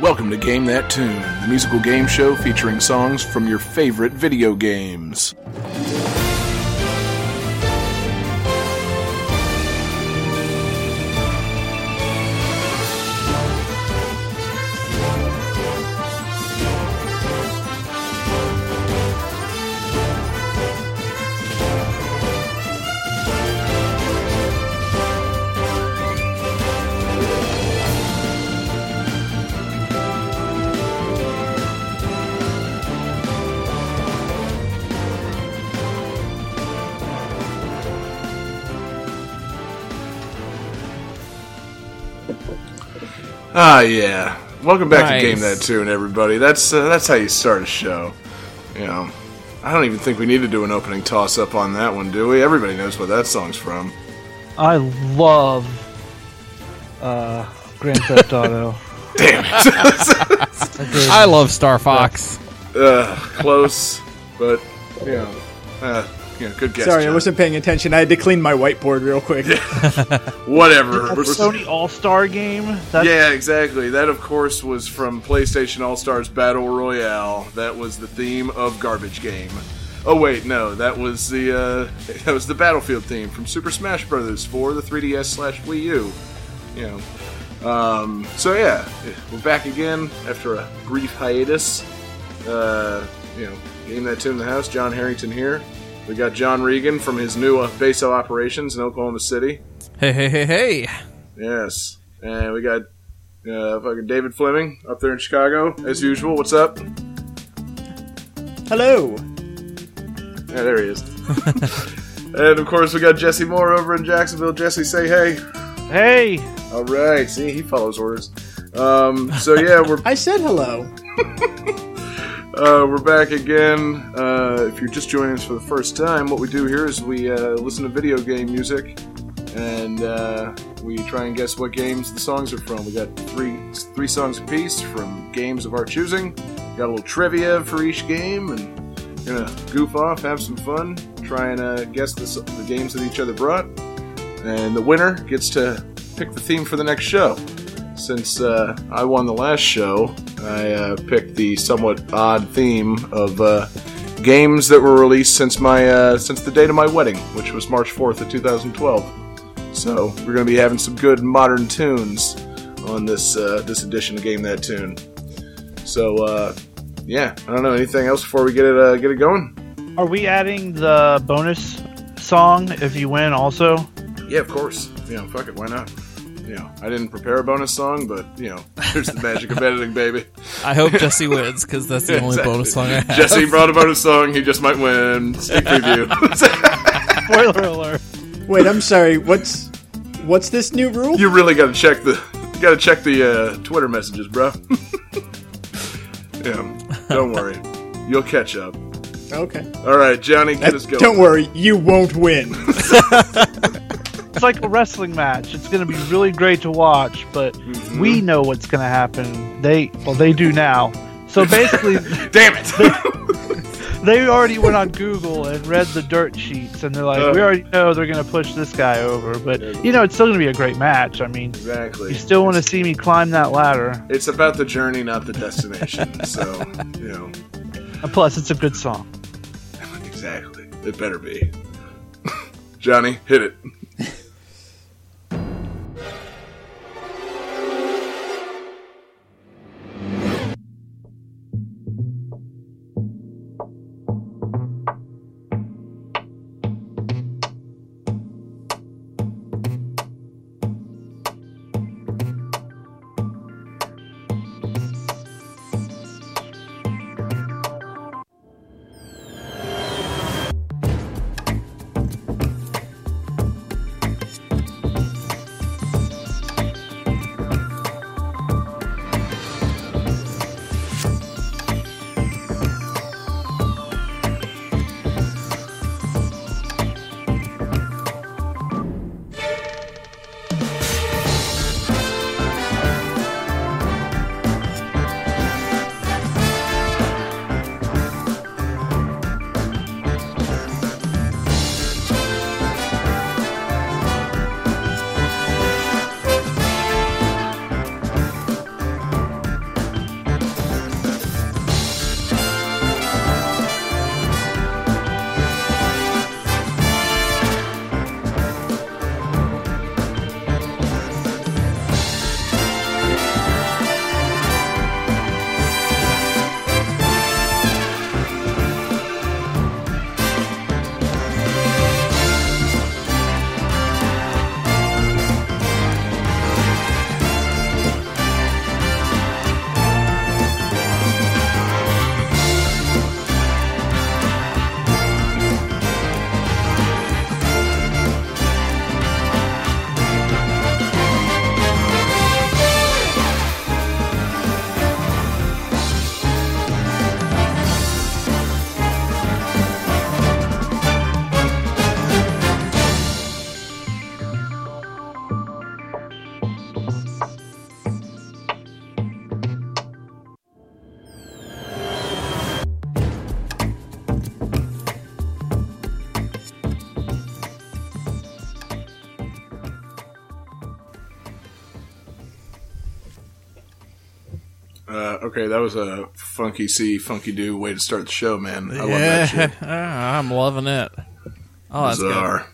Welcome to Game That Tune, the musical game show featuring songs from your favorite video games. Ah, yeah. Welcome back Nice. to Game That Tune, everybody. That's uh, that's how you start a show. You know, I don't even think we need to do an opening toss up on that one, do we? Everybody knows what that song's from. I love uh, Grand Theft Auto. Damn it. I. I love Star Fox. uh, close, but you know, uh, you know, good guess. Sorry, I wasn't paying attention. I had to clean my whiteboard real quick. Whatever. The Sony All Star game. That's, Yeah, exactly. That, of course, was from PlayStation All Stars Battle Royale. That was the theme of Garbage Game. Oh wait, no, that was the uh, that was the Battlefield theme from Super Smash Bros. for the 3DS slash Wii U. You know. Um, so yeah, we're back again after a brief hiatus. Uh, you know, game that tune in the house. John Harrington here. We got John Regan from his new uh, base of operations in Oklahoma City. Hey, hey, hey, hey. Yes. And we got uh, fucking David Fleming up there in Chicago, as usual. What's up? Hello. Yeah, there he is. and of course, we got Jesse Moore over in Jacksonville. Jesse, say hey. Hey, All right. See, he follows orders. Um, so yeah, we're I said hello. uh, we're back again. Uh, if you're just joining us for the first time, what we do here is we uh, listen to video game music, and uh, we try and guess what games the songs are from. We got three three songs apiece from games of our choosing. Got a little trivia for each game, and gonna goof off, have some fun, try and uh, guess the, the games that each other brought, and the winner gets to pick the theme for the next show. Since uh, I won the last show, I uh, picked the somewhat odd theme of uh, games that were released since my uh, since the date of my wedding, which was March fourth of two thousand twelve. So we're going to be having some good modern tunes on this uh, this edition of Game That Tune. So uh, yeah, I don't know anything else before we get it uh, get it going. are we adding the bonus song if you win? Also, Yeah, of course. Know, fuck it, why not? You know, I didn't prepare a bonus song, but you know, there's the magic of editing, baby. I hope Jesse wins because that's the only Exactly. bonus song I have. Jesse brought a bonus song. He just might win. Sneak preview. spoiler alert. Wait, I'm sorry. What's what's this new rule? you really got to check the. You got to check the uh, Twitter messages, bro. yeah, don't worry, you'll catch up. Okay. All right, Johnny, get us going. Don't worry, you won't win. It's like a wrestling match. It's going to be really great to watch, but Mm-hmm. we know what's going to happen. They well, they do now. So basically, Damn it! they already went on Google and read the dirt sheets, and they're like, Uh. we already know they're going to push this guy over. But you know, it's still going to be a great match. I mean, exactly. you still want to see me climb that ladder. It's about the journey, not the destination. so you know, And plus, it's a good song. exactly. It better be. Johnny, hit it. Okay, that was a funky see, funky do way to start the show, man. I love that shit. Yeah, I'm loving it. Oh, that's good. Bizarre. Yeah.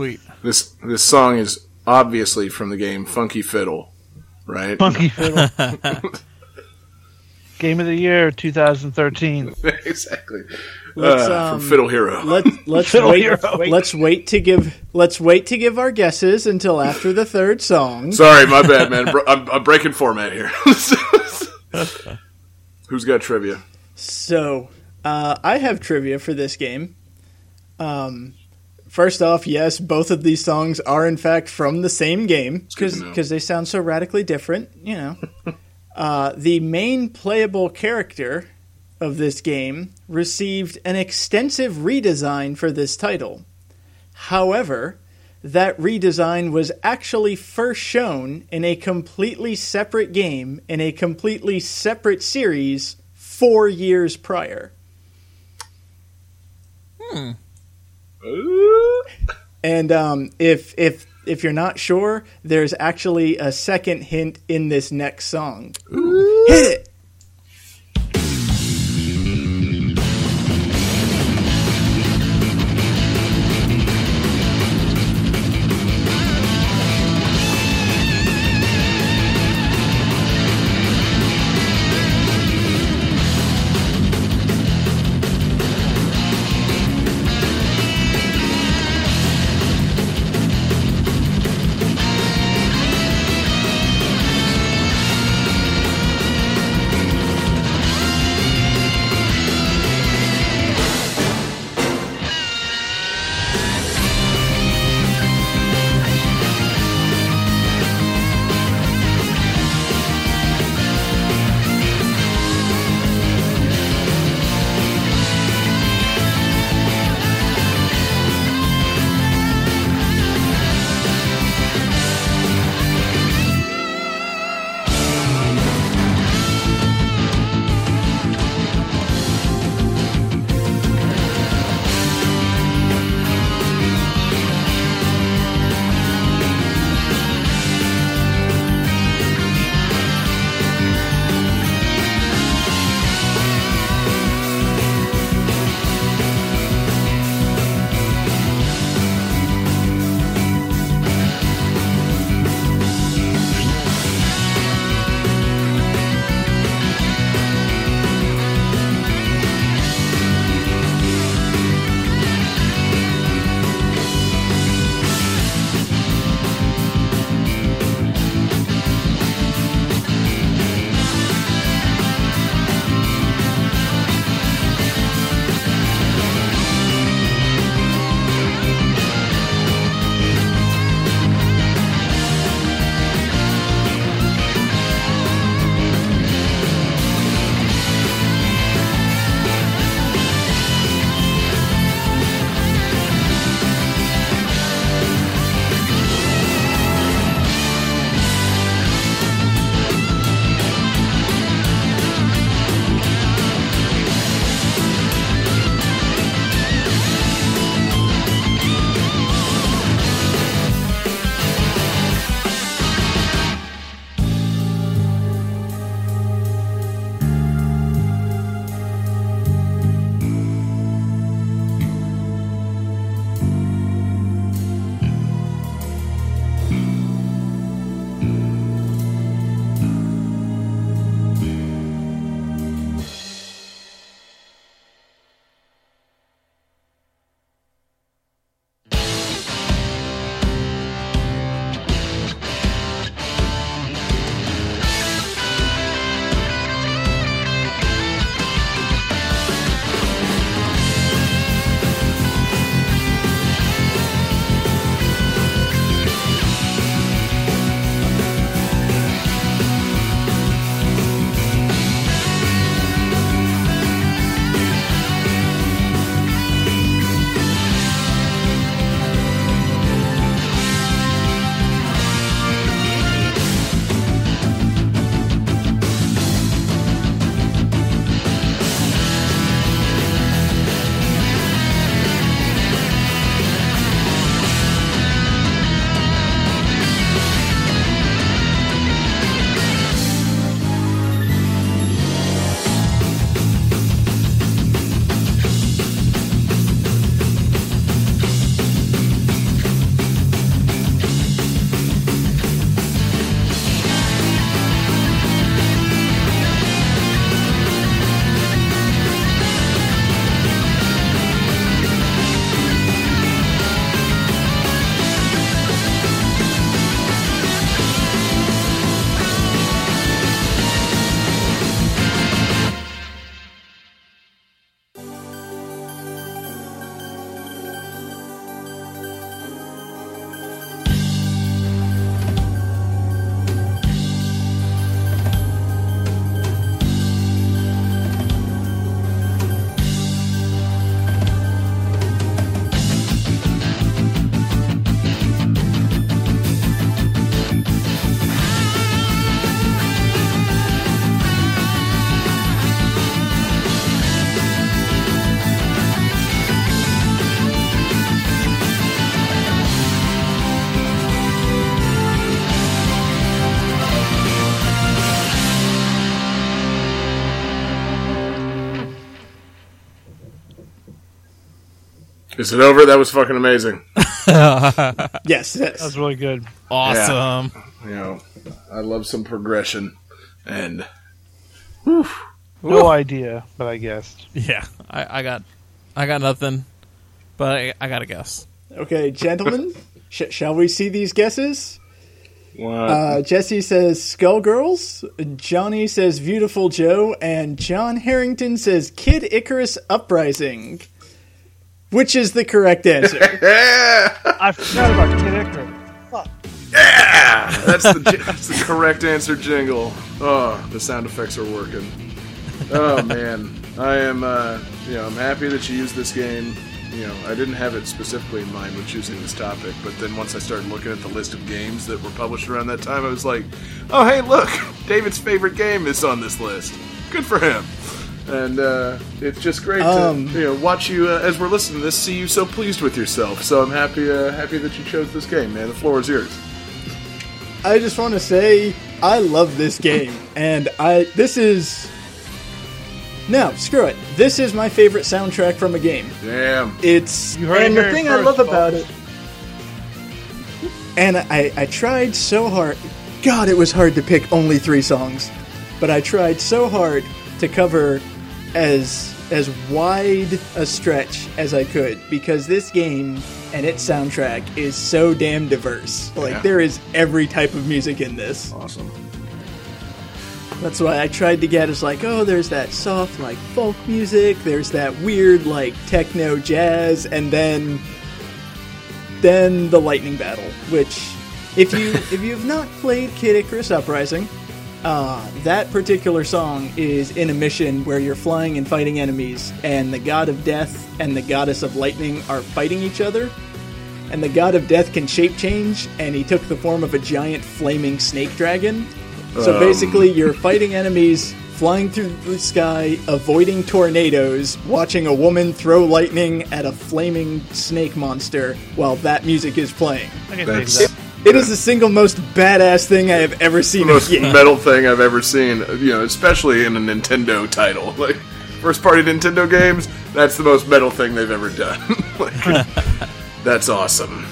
Sweet. This this song is obviously from the game Funky Fiddle, right? Funky Fiddle. Game of the Year 2013. exactly. Let's, Uh, um, from Fiddle Hero. Let, let's Fiddle wait. Hero. Let's wait to give. Let's wait to give our guesses until after the third song. Sorry, my bad, man. I'm, I'm breaking format here. Who's got trivia? So, uh, I have trivia for this game. Um, first off, yes, both of these songs are in fact from the same game good to know. because they sound so radically different. You know, uh, the main playable character of this game received an extensive redesign for this title. However, that redesign was actually first shown in a completely separate game in a completely separate series four years prior. And um, if if if you're not sure, there's actually a second hint in this next song. Hit it. Is it over? That was fucking amazing. Yes, That was really good. Awesome. You know, I love some progression, and No idea, but I guessed. Yeah. I, I got I got nothing. But I, I got a guess. Okay, gentlemen, sh- shall we see these guesses? what? Uh, Jesse says Skullgirls, Johnny says Beautiful Joe, and John Harrington says Kid Icarus Uprising. Which is the correct answer? I forgot about Kid Icarus. Fuck. that's the that's the correct answer. Jingle. Oh, the sound effects are working. Oh man, I am. Uh, you know, I'm happy that you used this game. You know, I didn't have it specifically in mind when choosing this topic, but then once I started looking at the list of games that were published around that time, I was like, "Oh, hey, look, David's favorite game is on this list. Good for him." And uh, it's just great Um, to you know watch you uh, as we're listening to this, see you so pleased with yourself. So I'm happy, uh, happy that you chose this game, man. The floor is yours. I just want to say I love this game, and I this is no screw it. This is my favorite soundtrack from a game. Damn. It's You heard it and the here thing I first, love about it. And I, I tried so hard. God, it was hard to pick only three songs, but I tried so hard to cover as as wide a stretch as I could because this game and its soundtrack is so damn diverse. Like Yeah. there is every type of music in this. Awesome. That's why I tried to get as like, oh, there's that soft like folk music, there's that weird like techno jazz, and then then the lightning battle. Which, if you if you have not played Kid Icarus Uprising, uh, that particular song is in a mission where you're flying and fighting enemies, and the god of death and the goddess of lightning are fighting each other. And the god of death can shape change, and he took the form of a giant flaming snake dragon. So Um. basically, you're fighting enemies, flying through the sky, avoiding tornadoes, watching a woman throw lightning at a flaming snake monster while that music is playing. I can That's- take that. It is the single most badass thing I have ever seen the in a most game. metal thing I've ever seen. You know, especially in a Nintendo title. Like first party Nintendo games, that's the most metal thing they've ever done. like, that's awesome.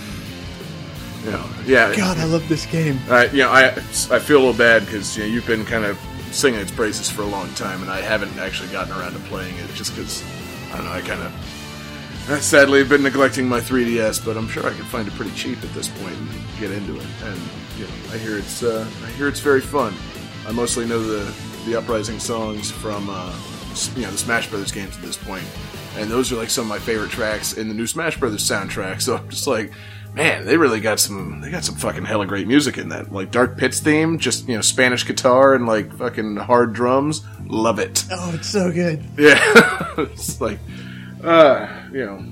You know, yeah. God, I love this game. I, you know, I I feel a little bad because you know you've been kind of singing its praises for a long time, and I haven't actually gotten around to playing it just because I don't know. I kind of I sadly I've been neglecting my 3DS, but I'm sure I can find it pretty cheap at this point and get into it. And you know, I hear it's uh, I hear it's very fun. I mostly know the the Uprising songs from uh, you know the Smash Brothers games at this point, and those are like some of my favorite tracks in the new Smash Brothers soundtrack. So I'm just like, man, they really got some they got some fucking hella great music in that. Like Dark Pits theme, just you know Spanish guitar and like fucking hard drums. Love it. Oh, it's so good. Yeah, it's like, uh, you know,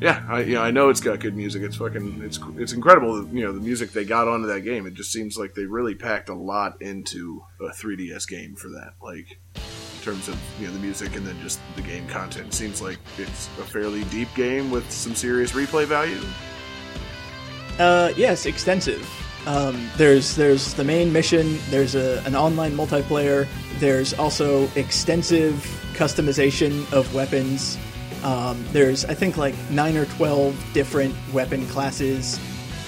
yeah, I, you know, I know it's got good music. It's fucking, it's it's incredible. You know, the music they got onto that game. It just seems like they really packed a lot into a 3DS game for that. Like, in terms of you know the music and then just the game content. It seems like it's a fairly deep game with some serious replay value. Uh, yes, extensive. Um, there's there's the main mission. There's a, an online multiplayer. There's also extensive customization of weapons. Um, there's I think like nine or twelve different weapon classes.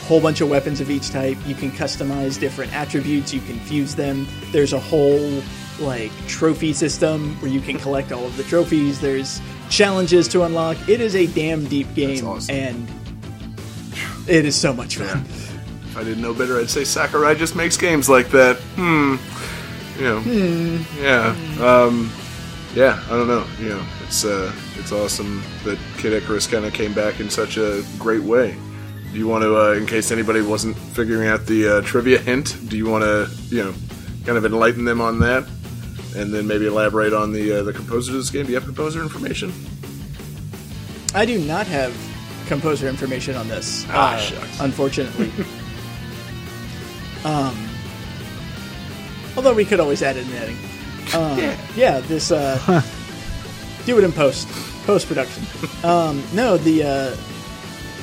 Whole bunch of weapons of each type. You can customize different attributes. You can fuse them. There's a whole like trophy system where you can collect all of the trophies. There's challenges to unlock. It is a damn deep game, awesome. and it is so much fun. If I didn't know better, I'd say Sakurai just makes games like that. Hmm. You know. Yeah. Um. Yeah. I don't know. You know. It's uh. It's awesome that Kid Icarus kind of came back in such a great way. Do you want to, uh, in case anybody wasn't figuring out the uh, trivia hint, do you want to, you know, kind of enlighten them on that, and then maybe elaborate on the uh, the composer of this game? Do you have composer information? I do not have composer information on this. Ah, uh, shucks. Unfortunately. um, although we could always add it in editing. Uh, yeah. this. Uh, do it in post post production. Um, no, the uh,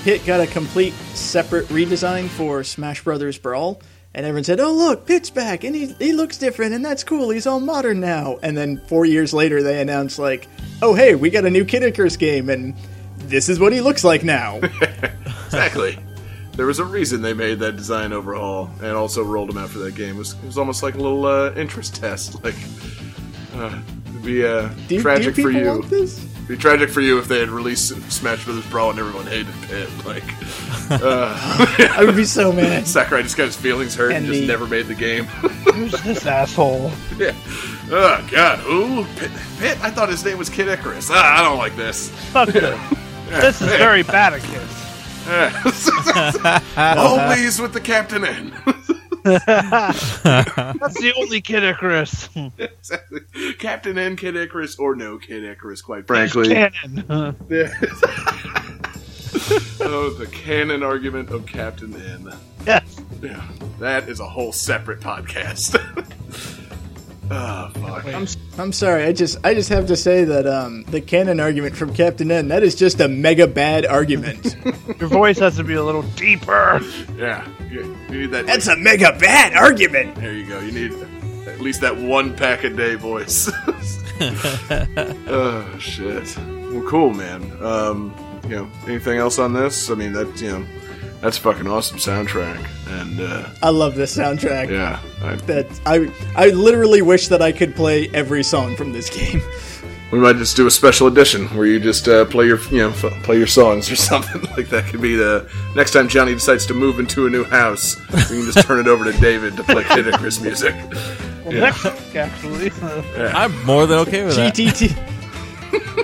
Pit got a complete separate redesign for Smash Brothers Brawl. And everyone said, "Oh, look, Pit's back, and he he looks different, and that's cool. He's all modern now." And then four years later, they announced, like, "Oh, hey, we got a new Kid Icarus game," and this is what he looks like now. exactly. There was a reason they made that design overhaul and also rolled him out for that game. It was, it was almost like a little uh, interest test. Like, uh, it'd be uh, Do, tragic do for you. It'd be tragic for you if they had released Smash Brothers Brawl and everyone hated Pit. Like, uh, I would be so mad. Sakurai just got his feelings hurt and, And just never made the game. Who's this asshole? yeah. Oh God, who? Pit, Pit? I thought his name was Kid Icarus. Ah, I don't like this. Fuck this. This is very bad kiss. Always with the Captain N. That's the only Kid Icarus. exactly. Captain N, Kid Icarus, or no Kid Icarus, quite frankly. Cannon. Oh, the canon argument of Captain N. yes. Yeah, that is a whole separate podcast. Oh, fuck. I'm, I'm sorry. I just I just have to say that um, the canon argument from Captain N that is just a mega bad argument. Your voice has to be a little deeper. Yeah, you, you need that. That's a mega bad argument. There you go. You need at least that one pack a day voice. oh shit. Well, cool, man. Um, you know, anything else on this? I mean, that you know, that's a fucking awesome soundtrack, and uh, I love this soundtrack. yeah, I, That I I literally wish that I could play every song from this game. we might just do a special edition where you just uh, play your you know f- play your songs or something like that. Could be the next time Johnny decides to move into a new house, we can just turn it over to David to play Kid Icarus music. Well, Yeah. next week, actually. I'm more than okay with that. GTT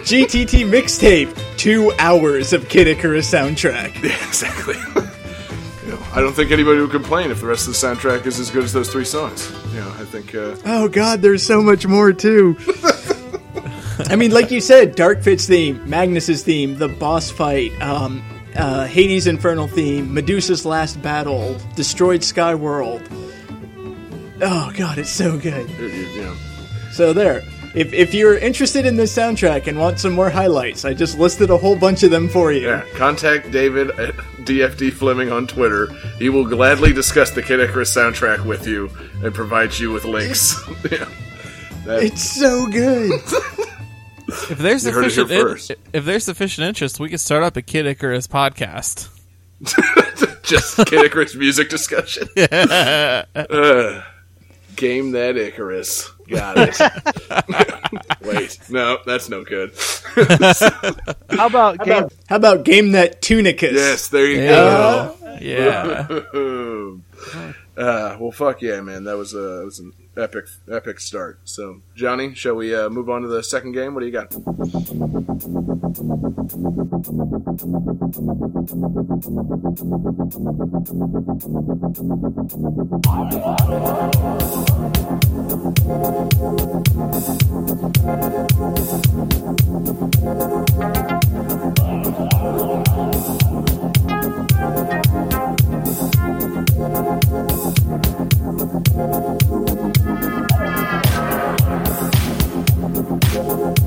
GTT mixtape. Two hours of Kid Icarus soundtrack. Yeah, exactly. You know, I don't think anybody would complain if the rest of the soundtrack is as good as those three songs. You know, I think. Uh, Oh God, there's so much more too. I mean, like you said, Dark Pit's theme, Magnus's theme, the boss fight, um, uh, Hades' Infernal theme, Medusa's last battle, Destroyed Sky World. Oh God, it's so good. you, you know, So there. If, if you're interested in this soundtrack and want some more highlights, I just listed a whole bunch of them for you. yeah, contact David at DFD Fleming on Twitter. He will gladly discuss the Kid Icarus soundtrack with you and provide you with links. yeah. That- It's so good. If there's You heard it here sufficient, in- first. if there's sufficient interest, we could start up a Kid Icarus podcast. just Kid Icarus music discussion. Uh, game that Icarus. Got it. Wait, no, that's no good. How about game? How about Game That Tunicus? Yes, there you Yeah. go. Yeah. uh, well, fuck yeah, man. That was a that was an epic, epic start. So, Johnny, shall we uh, move on to the second game? What do you got?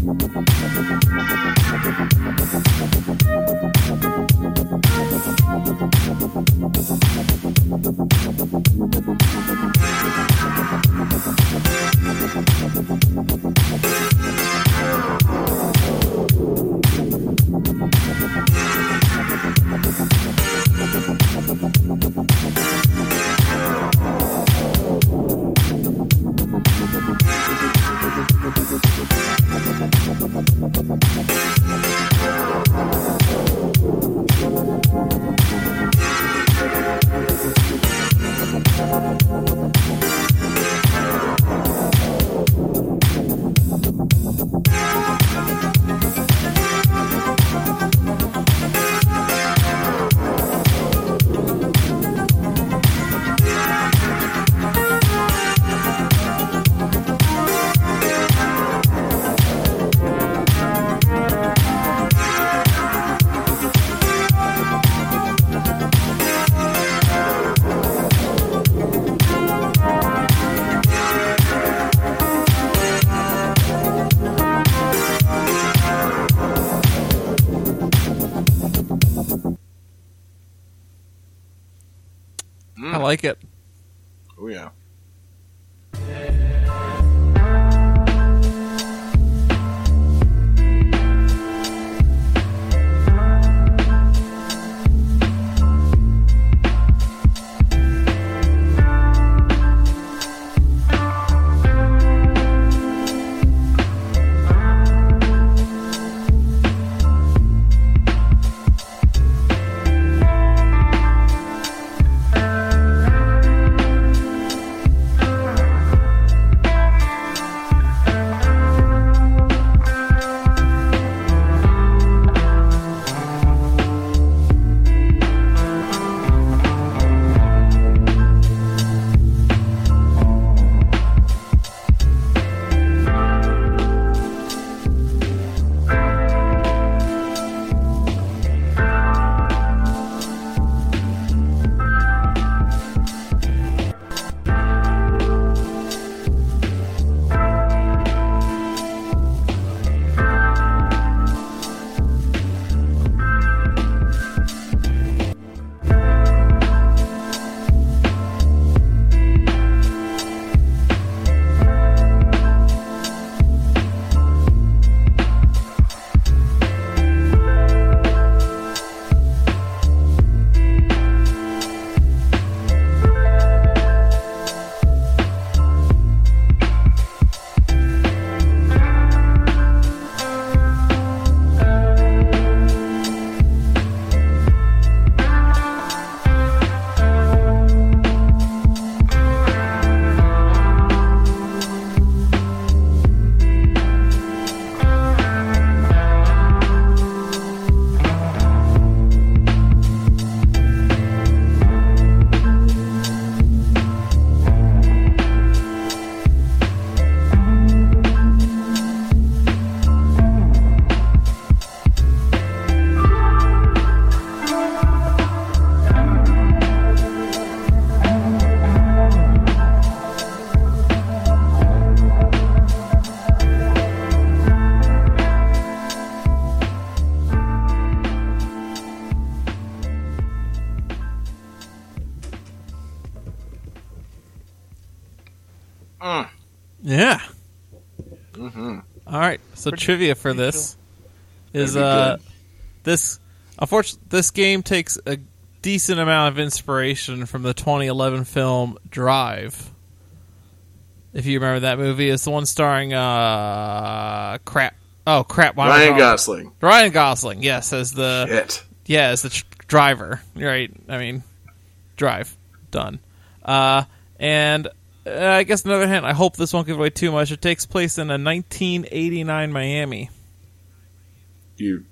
Thank you. Like it. So Pretty- trivia for pretty this is uh good. this unfortunately this game takes a decent amount of inspiration from the 2011 film Drive. If you remember that movie, it's the one starring uh crap. Oh crap! why Ryan drawing- Gosling. Ryan Gosling, yes, as the Shit. yeah, as the tr- driver. Right. I mean, drive done. Uh, and uh, I guess another hint. I hope this won't give away too much. It takes place in a 1989 Miami. You.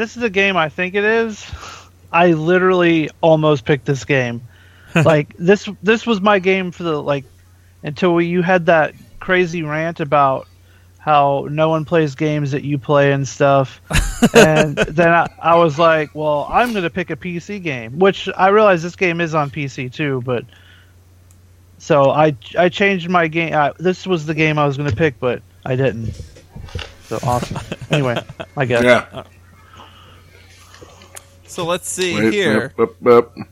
This is a game I think it is, I literally almost picked this game. like this, this was my game for the like until you had that crazy rant about how no one plays games that you play and stuff. and then I, I was like, well, I'm going to pick a PC game, which I realize this game is on PC too, but so I I changed my game. Uh, this was the game I was going to pick, but I didn't. So awesome. anyway, I guess. Yeah. So let's see Wait, here. yep, yep, yep.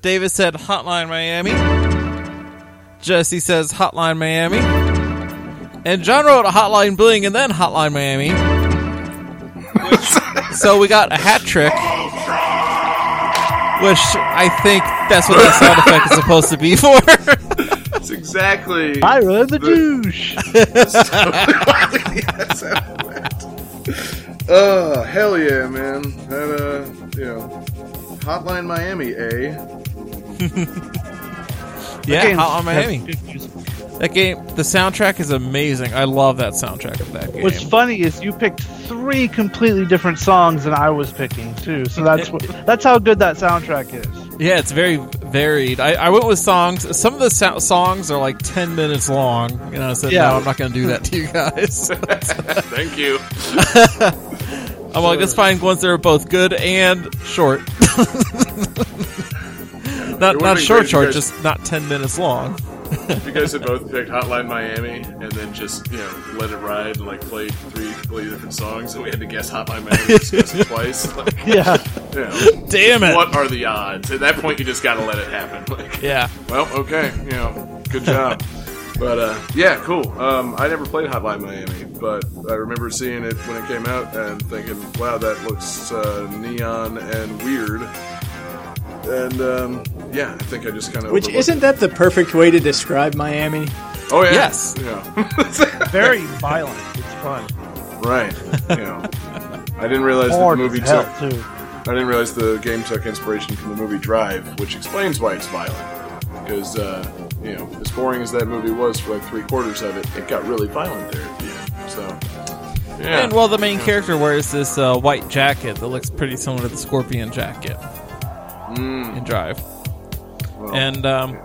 David said Hotline Miami. Jesse says Hotline Miami. And John wrote Hotline Bling and then Hotline Miami. Which- so we got a hat trick. Which I think that's what that sound effect is supposed to be for. That's exactly. Ira the douche. Oh, hell yeah, man. That, uh, you know, Hotline Miami, eh? yeah, Games Hotline have Miami. That game, the soundtrack is amazing. I love that soundtrack of that game. What's funny is you picked three completely different songs than I was picking too. So that's what, that's how good that soundtrack is. Yeah, it's very varied. I, I went with songs. Some of the so- songs are like ten minutes long, and I said, Yeah. "No, I'm not going to do that to you guys." Thank you. I'm like, let's find ones that are both good and short. not not short, great if you short, guys- just not ten minutes long. if You guys had both picked Hotline Miami and then just, you know, let it ride and, like, played three completely different songs, and we had to guess Hotline Miami discuss it twice. Like, Yeah. you know, Damn it! what are the odds? At that point, you just gotta let it happen. Like, Yeah, well, okay, you know, good job. But uh, yeah, cool. Um, I never played Hotline Miami, but I remember seeing it when it came out and thinking, "Wow, that looks uh, neon and weird." And um, yeah, I think I just kind of Which isn't that the perfect way to describe Miami? Oh yeah, Yes. yeah, Very violent. It's fun. right. You know, I didn't realize that the movie as hell took. too. I didn't realize the game took inspiration from the movie Drive, which explains why it's violent. Because, uh, you know, as boring as that movie was for like three quarters of it, it got really violent there at the end. So, yeah. and well, the main character wears this uh, white jacket that looks pretty similar to the Scorpion jacket in Drive. well, and um,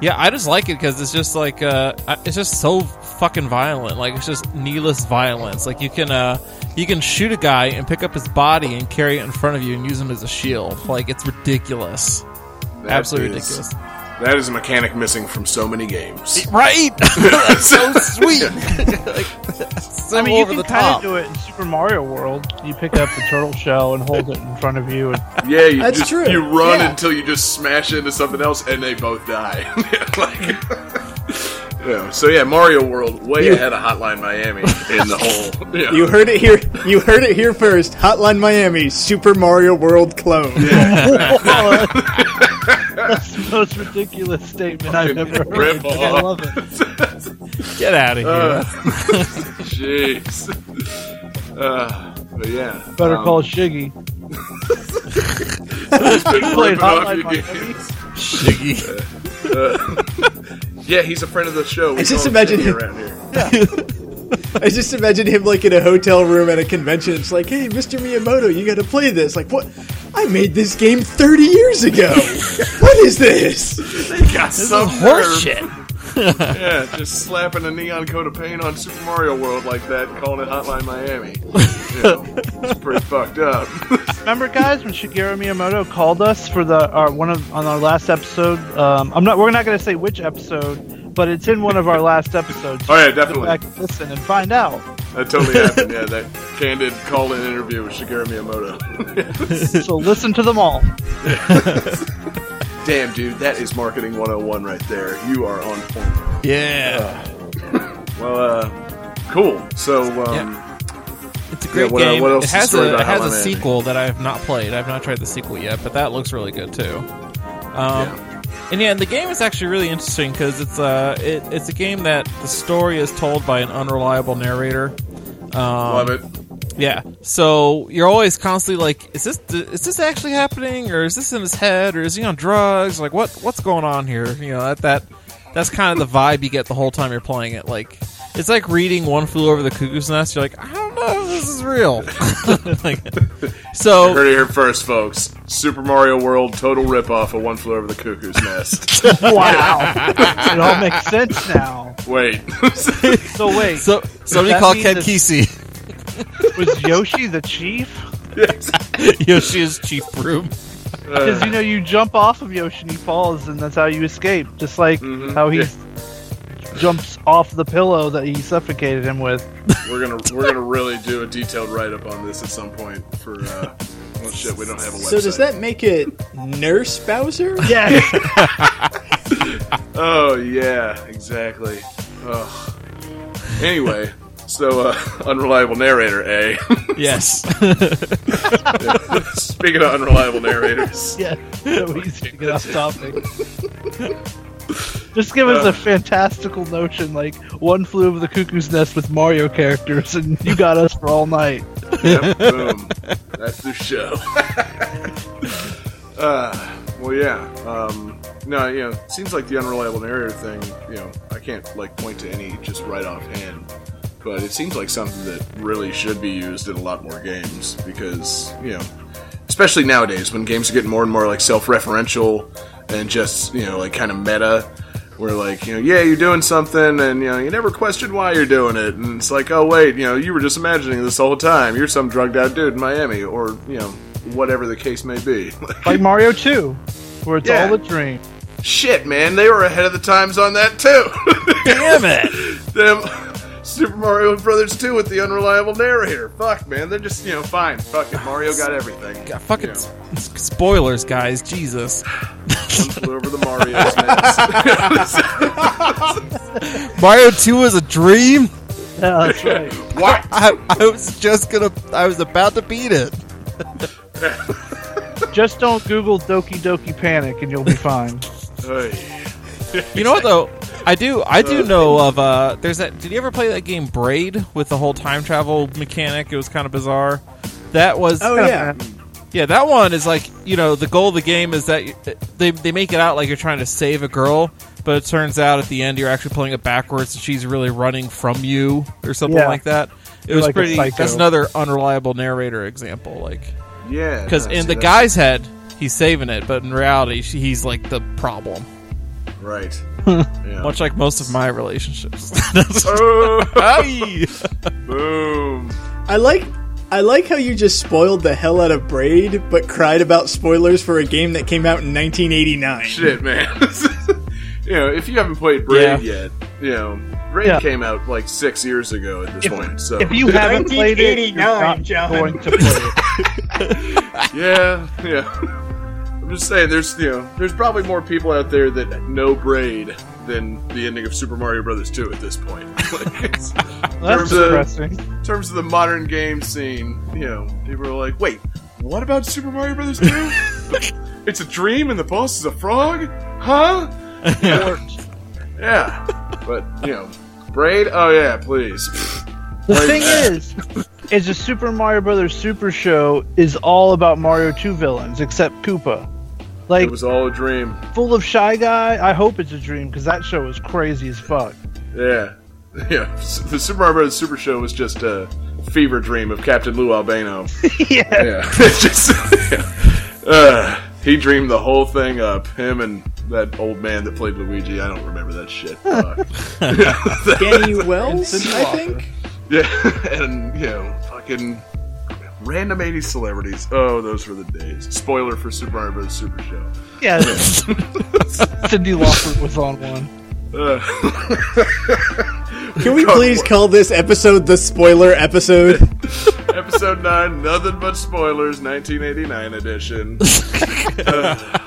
yeah, I just like it because it's just like uh, it's just so fucking violent. Like it's just needless violence. Like you can uh, you can shoot a guy and pick up his body and carry it in front of you and use him as a shield. Like it's ridiculous, that absolutely ridiculous. That is a mechanic missing from so many games. Right? That's so sweet. like, so I mean, you can the kind of do it in Super Mario World. You pick up the turtle shell and hold it in front of you, and Yeah, you That's just true. you run Yeah. until you just smash into something else and they both die. like, yeah. So yeah, Mario World way You- ahead of Hotline Miami in the whole. Yeah. You heard it here. You heard it here first. Hotline Miami, Super Mario World clone. that's the most ridiculous statement I've ever heard. rip I love it. Get out of here. Uh, Jeez. Uh, but yeah. Better um, call Shiggy. been played ripping off Hotline your games. Shiggy. Yeah, he's a friend of the show. We I just call him imagine him- around here. I just imagine him like in a hotel room at a convention. It's like, hey, Mr. Miyamoto, you got to play this. Like, what? I made this game 30 years ago. what is this? Got some Horseshit. nerve. Yeah, just slapping a neon coat of paint on Super Mario World like that calling it Hotline Miami. You know, it's pretty fucked up. Remember, guys, when Shigeru Miyamoto called us for the our, one of on our last episode? Um, I'm not. We're not going to say which episode, but it's in one of our last episodes. Oh yeah, Go definitely. back and listen and find out. That totally happened. Yeah, that candid call-in interview with Shigeru Miyamoto. So listen to them all. Damn, dude, that is marketing 101 right there. You are on point. Yeah. Well, uh, cool. So, um, It's a great what, uh, game. what else it is has story a about it has a sequel that I have not played. I have not tried the sequel yet, but that looks really good too. Um, yeah. And yeah, the game is actually really interesting because it's uh it, it's a game that the story is told by an unreliable narrator. Um, Love it. Yeah. So you're always constantly like, is this is this actually happening, or is this in his head, or is he on drugs? Like, what what's going on here? You know that that that's kind of the vibe you get the whole time you're playing it. Like, it's like reading One Flew Over the Cuckoo's Nest. You're like, I don't know if this is real. Like, so Heard it here first, folks. Super Mario World total ripoff of One Flew Over the Cuckoo's Nest. Wow, it all makes sense now. Wait. So wait, so somebody that call Ken that- Kesey. was Yoshi the chief? Yoshi is chief broom. Because you know you jump off of Yoshi and he falls, and that's how you escape. Just like Mhm, how he yeah. Jumps off the pillow that he suffocated him with. we're gonna we're gonna really do a detailed write up on this at some point for uh well shit, we don't have a website. So does that make it Nurse Bowser? Yeah, Oh yeah, exactly. Ugh. Anyway, so uh unreliable narrator, A. Yes. Speaking of unreliable narrators. yeah. So easy to get off topic. Just give us Uh. a fantastical notion, like one flew over the cuckoo's nest with Mario characters, and you got us for all night. Yep, boom. That's the show. uh, well, yeah. Um, no, you know, it seems like the unreliable narrator thing. You know, I can't like point to any just right offhand, but it seems like something that really should be used in a lot more games because you know, especially nowadays when games are getting more and more like self-referential and just you know like kind of meta. Where like you know, yeah, you're doing something, and you know, you never question why you're doing it, and it's like, oh wait, you know, you were just imagining this the whole time. You're some drugged out dude in Miami, or you know, whatever the case may be. Like Mario 2, where it's Yeah. all a dream. Shit, man, they were ahead of the times on that too. Damn it. Them Super Mario Brothers 2 with the unreliable narrator. Fuck, man, they're just you know fine. Fuck it, Mario got everything. God, fucking You s- spoilers, guys. Jesus. one flew over the Mario's nest. Mario 2 is a dream? Yeah, that's right. what? I, I was just gonna. I was about to beat it. Just don't Google Doki Doki Panic, and you'll be fine. Hey. You know what though? I do. I do know of. uh There's that. Did you ever play that game Braid with the whole time travel mechanic? It was kind of bizarre. That was. Oh yeah. Yeah, that one is like you know the goal of the game is that you, they they make it out like you're trying to save a girl, but it turns out at the end you're actually playing it backwards and she's really running from you or something Yeah. like that. It You're was like a pretty. psycho. That's another unreliable narrator example. Like Yeah. because no, in see, the that's- guy's head he's saving it, but in reality she, he's like the problem. Right. Yeah. Much like most of my relationships. Oh, Aye. boom. I like I like how you just spoiled the hell out of Braid, but cried about spoilers for a game that came out in 1989. Shit, man. you know, if you haven't played Braid Yeah. yet, you know, Braid Yeah. came out like six years ago at this If- point. So If you haven't played it, you're 1989, not John. going to play it. yeah, yeah. I'm just saying, there's you know, there's probably more people out there that know Braid than the ending of Super Mario Brothers 2 at this point. like, it's, in, That's terms of, in terms of the modern game scene, you know, people are like, wait, what about Super Mario Brothers 2? it's a dream and the boss is a frog? Huh? Yeah, but you know, Braid. Oh yeah, please. The Right. thing is, is the Super Mario Brothers Super Show is all about Mario 2 villains, except Koopa. Like, It was all a dream. full of Shy Guy, I hope it's a dream, because that show is crazy as fuck. Yeah, yeah. The Super Mario Brothers Super Show was just a fever dream of Captain Lou Albano. yeah. Yeah, It's just yeah. Uh, he dreamed the whole thing up. Him and that old man that played Luigi. I don't remember that shit. Fuck. Danny Wells, I think. yeah, and you know, fucking random 80s celebrities. Oh, those were the days. Spoiler for Super Mario Brothers Super Show. Yeah. Cyndi Lauper was on one. Uh, Can we God, please what- call this episode the spoiler episode? Episode 9, Nothing But Spoilers, 1989 edition. Uh,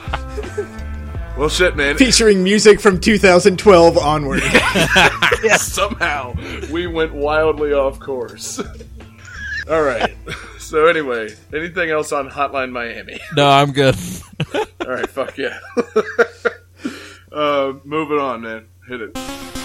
well, shit, man. Featuring music from 2012 onward. Somehow, we went wildly off course. All right. So, anyway, anything else on Hotline Miami? no, I'm good. All right, fuck yeah. uh, moving on, man. Hit it.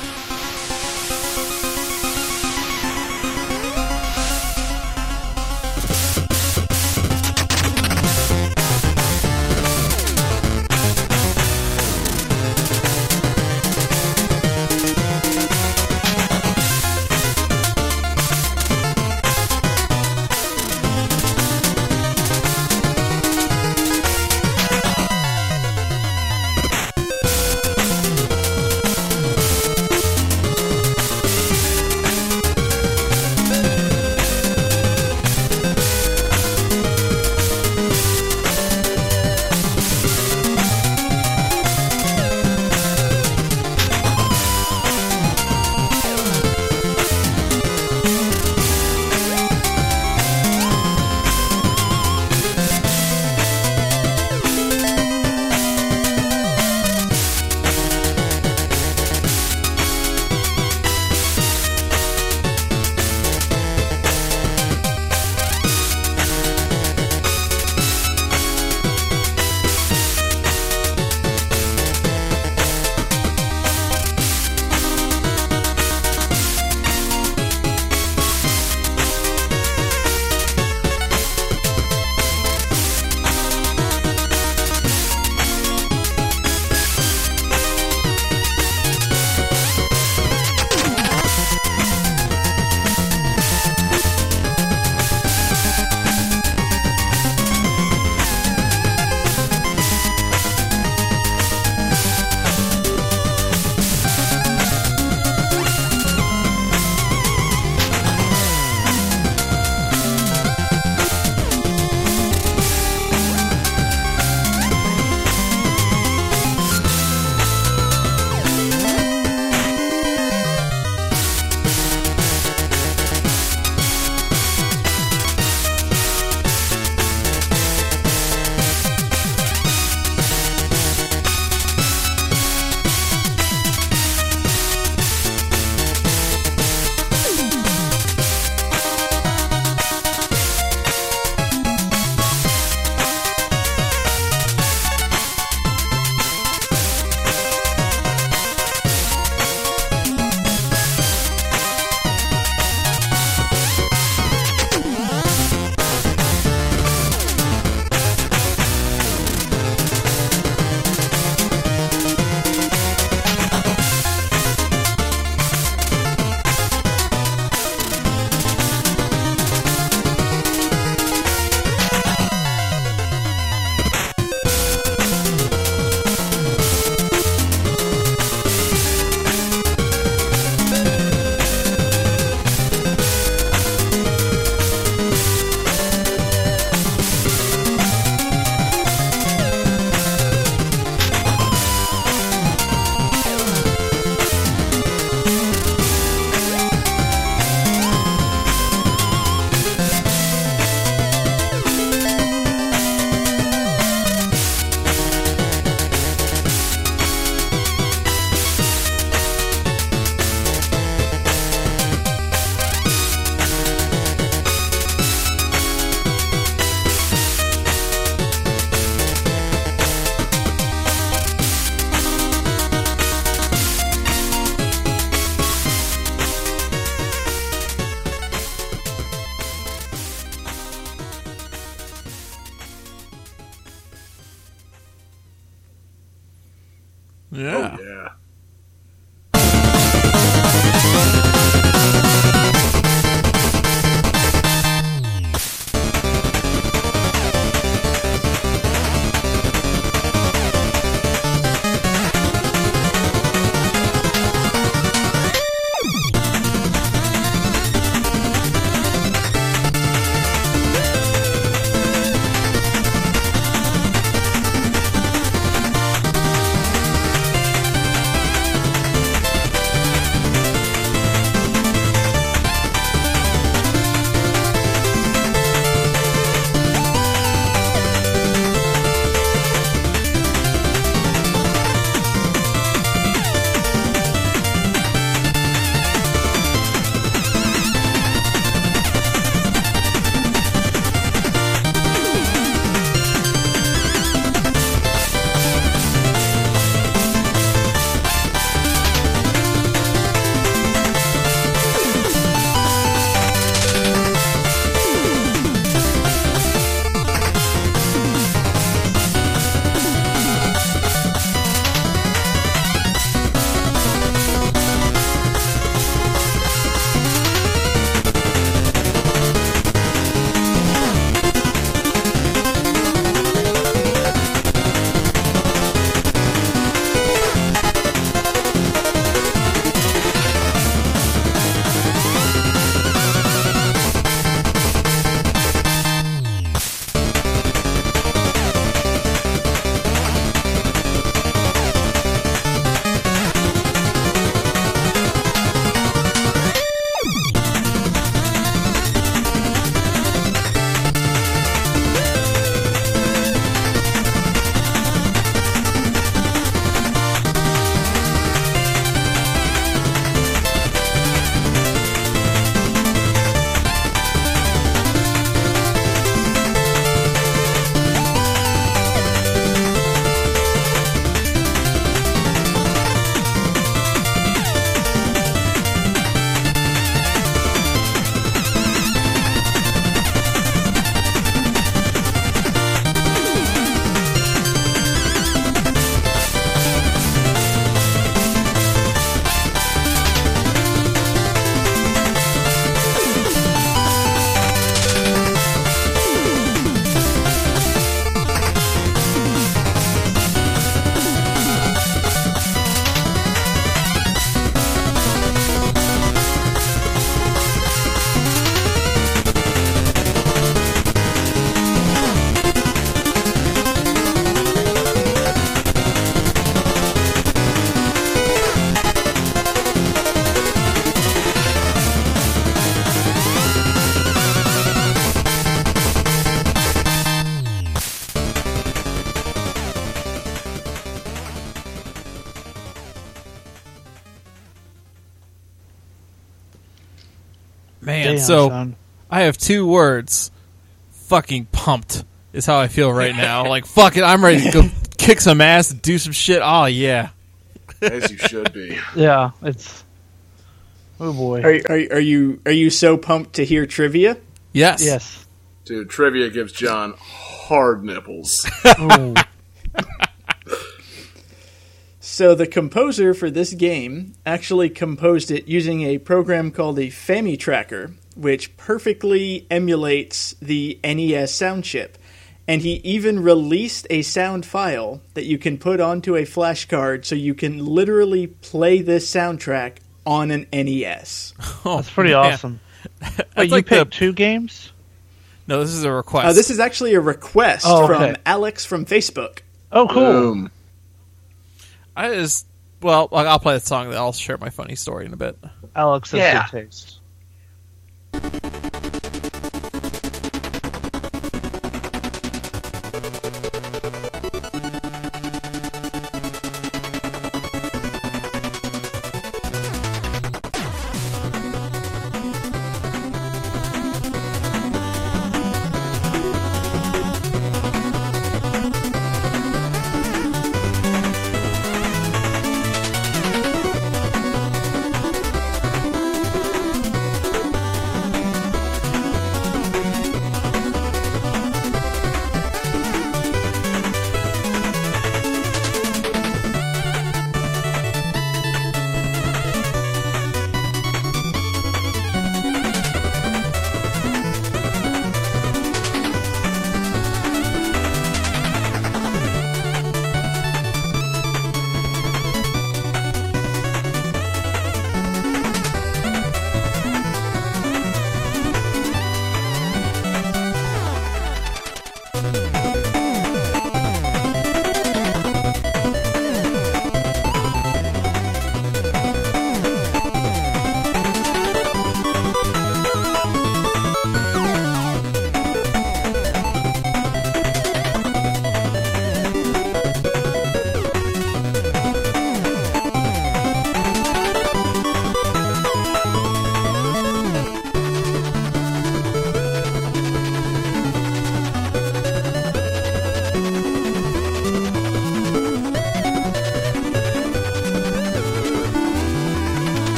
So son. I have two words. Fucking pumped is how I feel right now. like fuck it, I'm ready to go kick some ass and do some shit. Oh yeah. As you should be. Yeah, it's. Oh boy. Are, are, are you are you so pumped to hear trivia? Yes. yes. Dude, trivia gives John hard nipples. Ooh. So the composer for this game actually composed it using a program called a Fami Tracker, which perfectly emulates the NES sound chip. And he even released a sound file that you can put onto a flash card so you can literally play this soundtrack on an NES. Oh, That's pretty man. awesome. Wait, you like the- picked two games? No, this is a request. Uh, this is actually a request Oh, from. Alex from Facebook. Oh, cool. Boom. I just well, I'll I'll play the song. Then I'll share my funny story in a bit. Alex has Yeah. good taste.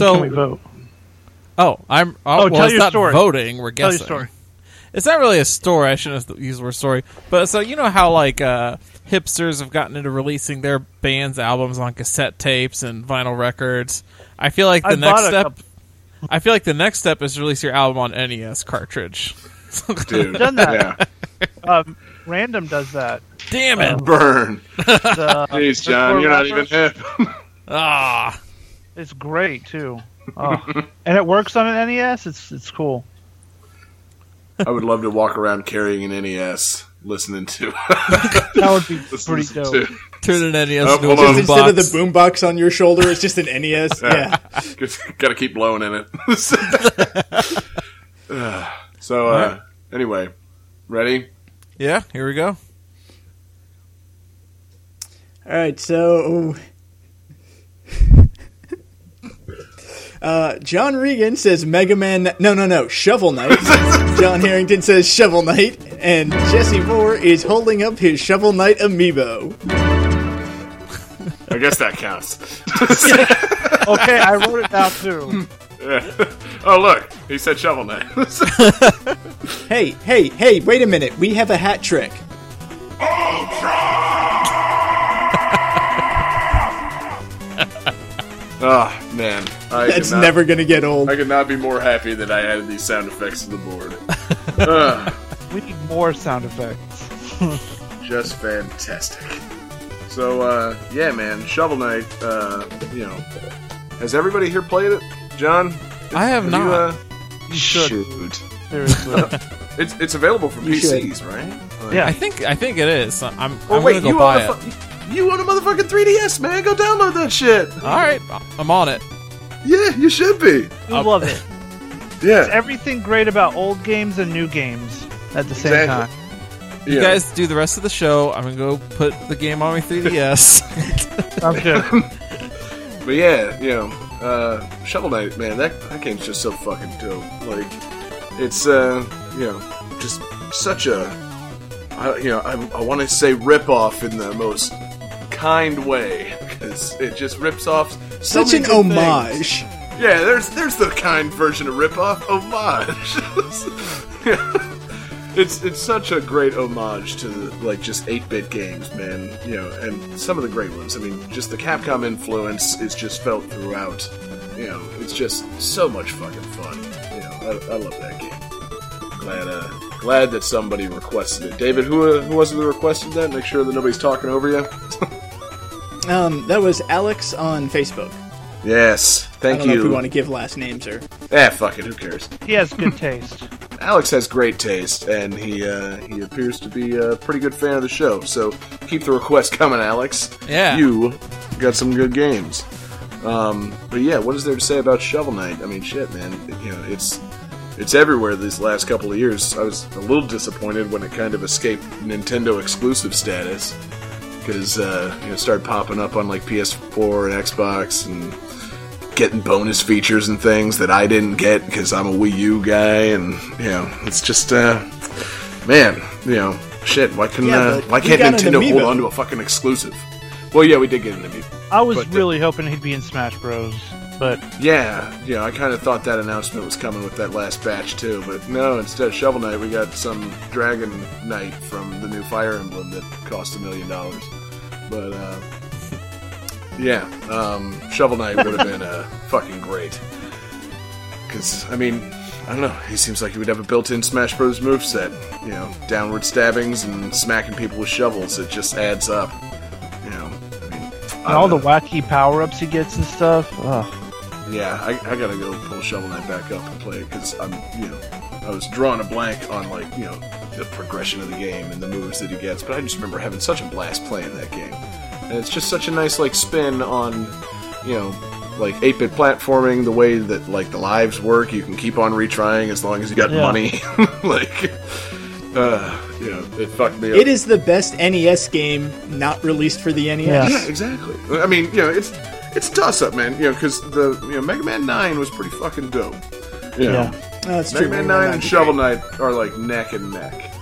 When So- can we vote? Oh, I'm. Oh, Oh, well, tell it's your not story. voting. We're Tell guessing. your story. It's not really a story. I shouldn't have used the word story. But so you know how like uh, hipsters have gotten into releasing their band's albums on cassette tapes and vinyl records. I feel like the I next step. couple- I feel like the next step is to release your album on NES cartridge. Dude. Done that. Yeah. Um, Random does that. Damn it! Burn. The, Jeez, John, you're not even hip. Ah, It's great too. Oh. and it works on an NES. It's it's cool. I would love to walk around carrying an NES, listening to. That would be pretty dope. to- turn an NES Oh, into a hold on. Just instead of the boombox. boombox on your shoulder, it's just an NES. yeah. Got to keep blowing in it. so, uh, anyway, ready? Yeah, here we go. All right, so uh, John Regan says Mega Man. No, no, no, Shovel Knight. John Harrington says Shovel Knight, and Jesse Moore is holding up his Shovel Knight amiibo. I guess that counts. Okay, I wrote it down too. Yeah. Oh, look, he said Shovel Knight. Hey, hey, hey! Wait a minute. We have a hat trick. oh man, I That's could not, never gonna get old. I could not be more happy that I added these sound effects to the board. Ugh, We need more sound effects. just fantastic. So, uh, yeah, man, Shovel Knight. Uh, you know, has everybody here played it? John, I have you, not. uh, You should shoot. seriously. It's it's available for You should. PCs, right? Like- Yeah. I think I think it is. I'm. I'm Well, gonna wait, go you buy own it. a fu- you own a motherfucking 3DS, man. Go download that shit. All right, I'm on it. Yeah, you should be. You love it. Yeah, It's Everything great about old games and new games at the same Exactly. time. You Yeah. guys do the rest of the show. I'm gonna go put the game on my 3DS. Sounds good. But yeah, you know, uh, Shovel Knight, man, that that game's just so fucking dope. Like, it's uh, you know, just such a, I, you know, I, I want to say rip off in the most kind way because it just rips off so Such an good things. homage. Yeah, there's there's the kind version of rip off homage. It's it's such a great homage to like just eight bit games, man. You know, and some of the great ones. I mean, just the Capcom influence is just felt throughout. You know, it's just so much fucking fun. You know, I, I love that game. Glad uh, glad that somebody requested it. David, who uh, who was it that requested that? Make sure that nobody's talking over you. Um, that was Alex on Facebook. Yes, I thank don't know if we want to give last names or. Ah, fuck it. Who cares? He has good taste. Alex has great taste, and he uh, he appears to be a pretty good fan of the show. So keep the requests coming, Alex. Yeah. you got some good games. Um, but yeah, what is there to say about Shovel Knight? I mean, shit, man. You know, it's it's everywhere these last couple of years. I was a little disappointed when it kind of escaped Nintendo exclusive status because uh, you know it started popping up on like PS4 and Xbox and getting bonus features and things that I didn't get because I'm a Wii U guy, and you know, it's just, uh, man, you know, shit. Why couldn't, Yeah, uh, why can't Nintendo hold on to a fucking exclusive? Well, yeah, we did get an amiibo. I was But, uh, really hoping he'd be in Smash Bros. But Yeah, yeah, I kind of thought that announcement was coming with that last batch too, but no. Instead of Shovel Knight, we got some Dragon Knight from the new Fire Emblem that cost a million dollars. But uh, yeah, um, Shovel Knight would have been uh, fucking great. Because I mean, I don't know. He seems like he would have a built-in Smash Bros. move set. You know, downward stabbings and smacking people with shovels. It just adds up. You know, I mean, I and all don't the wacky power ups he gets and stuff. Ugh. Yeah, I, I gotta go pull Shovel Knight back up and play it because I'm, you know, I was drawing a blank on like, you know, the progression of the game and the moves that he gets, but I just remember having such a blast playing that game, and it's just such a nice like spin on, you know, like 8-bit platforming, the way that like the lives work. You can keep on retrying as long as you got Yeah. money, like, uh, you know, it fucked me up. It is the best NES game not released for the NES. Yeah. Yeah, exactly. I mean, you know, it's it's a toss up, man. You know, because the you know Mega Man Nine was pretty fucking dope. You know, Yeah. Oh, that's Mega true. Man Nine and Shovel. Knight are like neck and neck.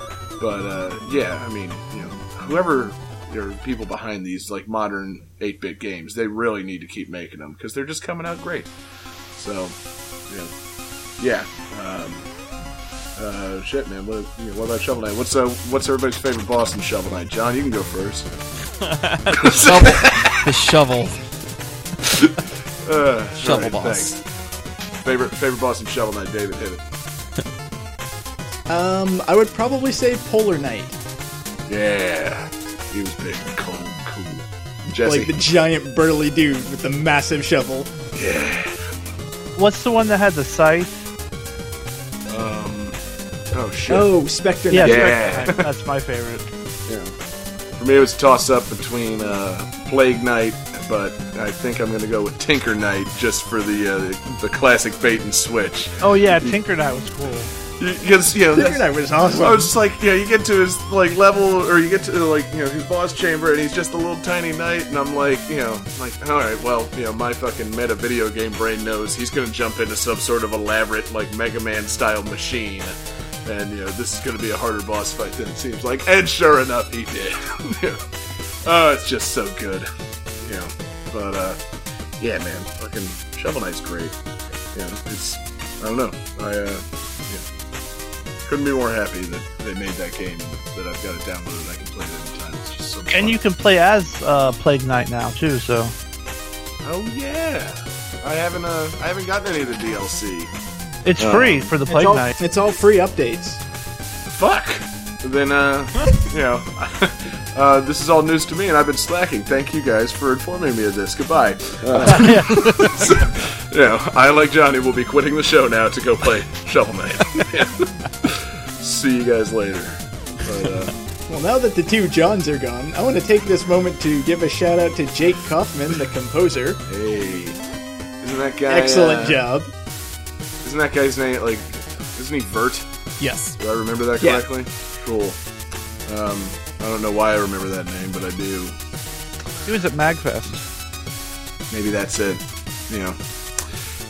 But uh, yeah, I mean, you know, whoever or people behind these like modern 8-bit games, they really need to keep making them because they're just coming out great. So, yeah, yeah. Um, uh, shit, man. What, you know, what about Shovel Knight? What's uh, what's everybody's favorite boss in Shovel Knight? John, you can go first. shovel. the shovel. Uh, Shovel alright, boss. thanks. Favorite favorite boss in Shovel Knight, David. Hit it. Um, I would probably say Polar Knight, Yeah, he was big, cool, cool. Jesse. like the giant burly dude with the massive shovel. yeah. What's the one that had the scythe? Um. Oh shit. Oh, Specter Yeah, Yeah. Specter that's my favorite. Yeah. For me, it was a toss up between uh, Plague Knight, but I think I'm going to go with Tinker Knight just for the uh, the classic bait and switch. Oh yeah, Tinker Knight was cool. Because you know, Specter that's- Knight was awesome. I was just like, you know, you get to his like level, or you get to like you know his boss chamber, and he's just a little tiny knight, and I'm like, you know, like, all right, well, you know, my fucking meta video game brain knows he's gonna jump into some sort of elaborate like Mega Man style machine, and you know, this is gonna be a harder boss fight than it seems like, and sure enough, he did. oh, it's just so good, you know. But uh, yeah, man, fucking Shovel Knight's great. You know, it's I don't know, I uh, yeah couldn't be more happy that they made that game that I've got it downloaded. I can play it anytime. It's just so And fun. you can play as uh, Plague Knight now too. So Oh yeah, I haven't uh, I haven't gotten any of the DLC. it's Uh, free for the it's, Plague all, Knight. it's all free updates. Fuck. Then uh, you know, uh, this is all news to me, and I've been slacking. Thank you guys for informing me of this. Goodbye. Uh, so, you know, I like Johnny will be quitting the show now to go play Shovel Knight. See you guys later. But, uh, Well, now that the two Johns are gone, I want to take this moment to give a shout out to Jake Kaufman, the composer. hey, isn't that guy? Excellent uh, job. Isn't that guy's name like? Isn't he Virt? Yes. Do I remember that Yeah. correctly? Cool. Um, I don't know why I remember that name, but I do. He was at Magfest. Maybe that's it. You know.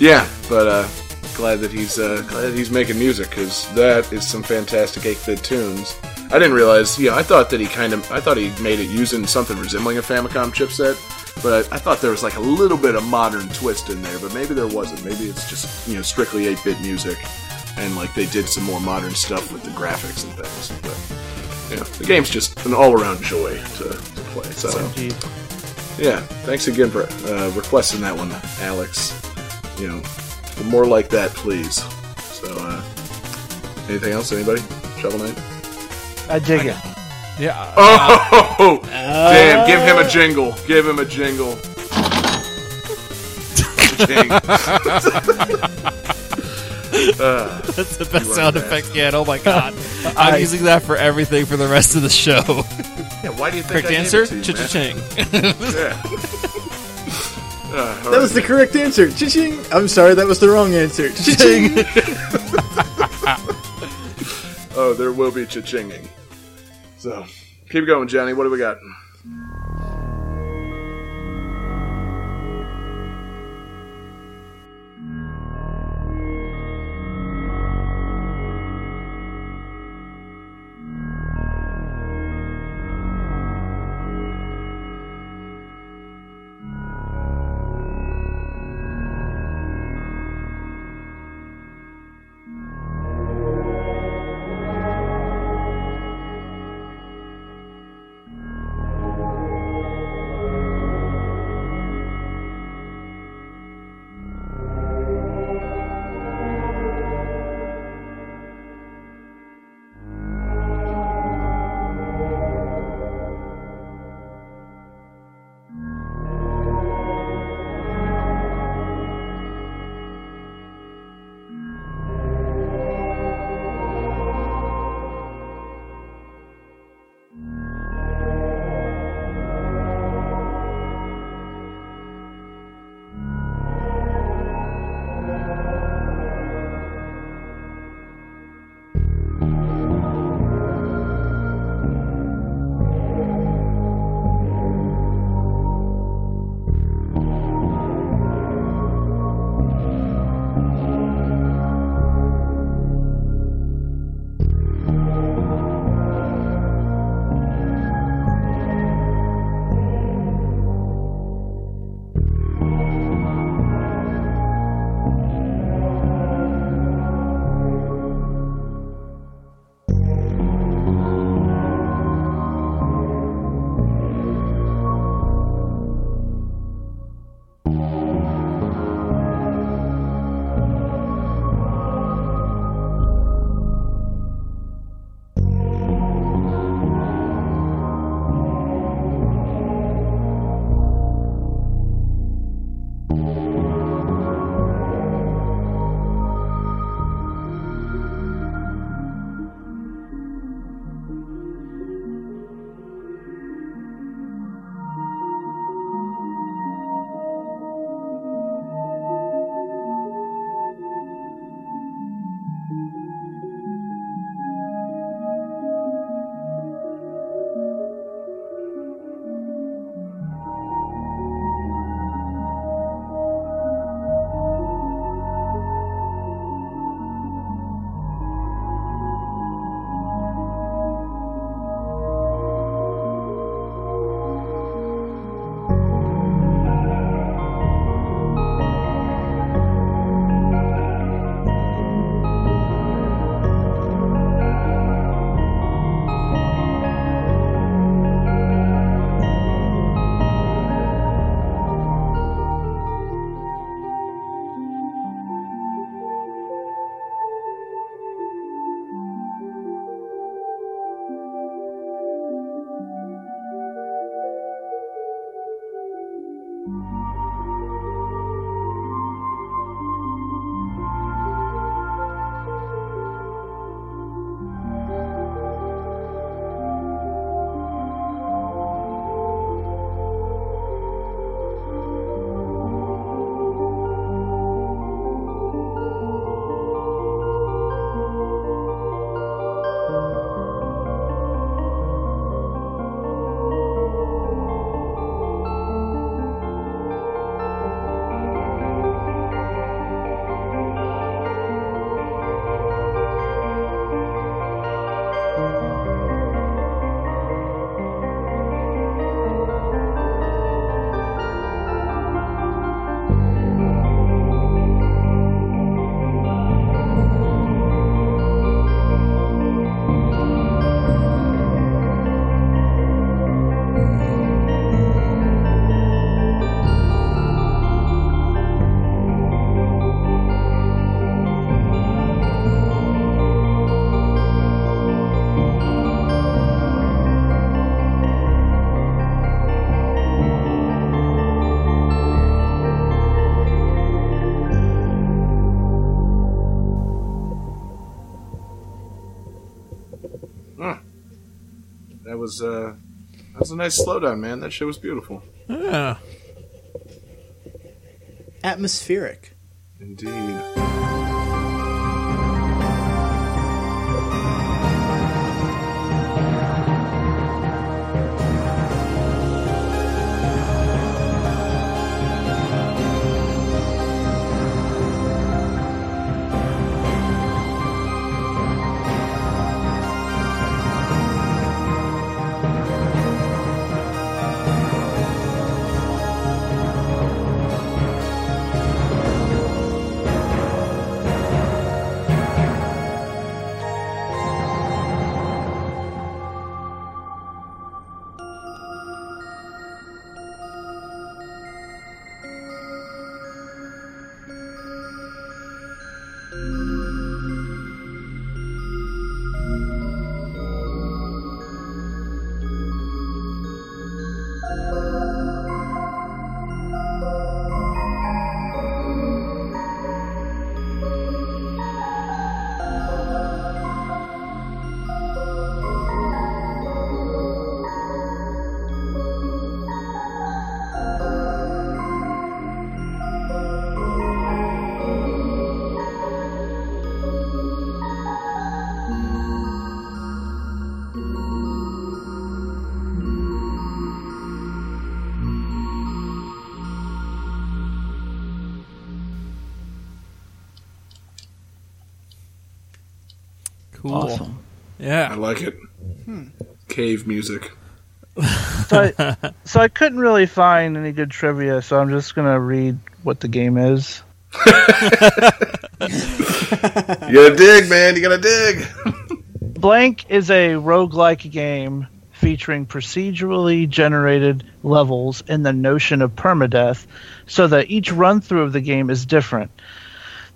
Yeah, but uh, glad that he's uh, glad that he's making music because that is some fantastic 8-bit tunes. I didn't realize. Yeah, I thought that he kind of. I thought he made it using something resembling a Famicom chipset, but I, I thought there was like a little bit of modern twist in there. But maybe there wasn't. Maybe it's just you know strictly 8-bit music, and like they did some more modern stuff with the graphics and things. But you know, the game's just an all-around joy to, to play. So. Gee. Yeah, thanks again for uh, requesting that one, Alex. You know, more like that, please. So, uh, anything else? Anybody? Shovel Knight? I dig it. Yeah. Oh, damn! Give him a jingle. Give him a jingle. Jing. uh, That's the best sound effect yet. Oh my god. I'm using that for everything for the rest of the show. yeah, why do you think Correct I gave answer? it to you, man? Cha-cha-ching. Yeah. Uh, all That was the right. correct answer. Cha-ching. I'm sorry, that was the wrong answer. Cha-ching. Oh, there will be cha-chinging. So, keep going, Johnny. What do we got? Was uh, that was a nice slowdown, man. That shit was beautiful. Yeah. Atmospheric. Indeed. Awesome. I like it. Hmm. Cave music. So I, so I couldn't really find any good trivia, so I'm just gonna read what the game is. You gotta dig, man. You gotta dig. Blank is a roguelike game featuring procedurally generated levels and the notion of permadeath, so that each run through of the game is different.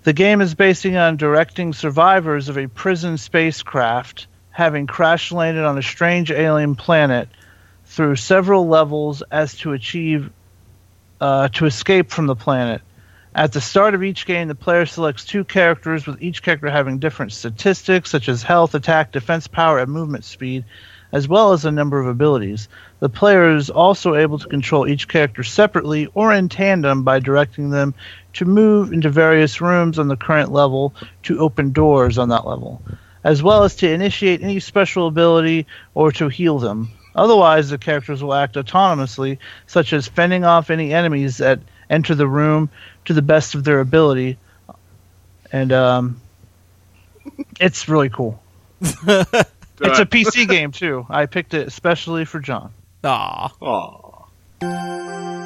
The game is basing on directing survivors of a prison spacecraft having crash landed on a strange alien planet through several levels as to achieve uh, to escape from the planet. At the start of each game, the player selects two characters, with each character having different statistics such as health, attack, defense power, and movement speed, as well as a number of abilities. The player is also able to control each character separately or in tandem by directing them to move into various rooms on the current level to open doors on that level, as well as to initiate any special ability or to heal them. Otherwise, the characters will act autonomously, such as fending off any enemies that enter the room to the best of their ability. And um, it's really cool. It's a PC game too. I picked it especially for John. Aw. Aw.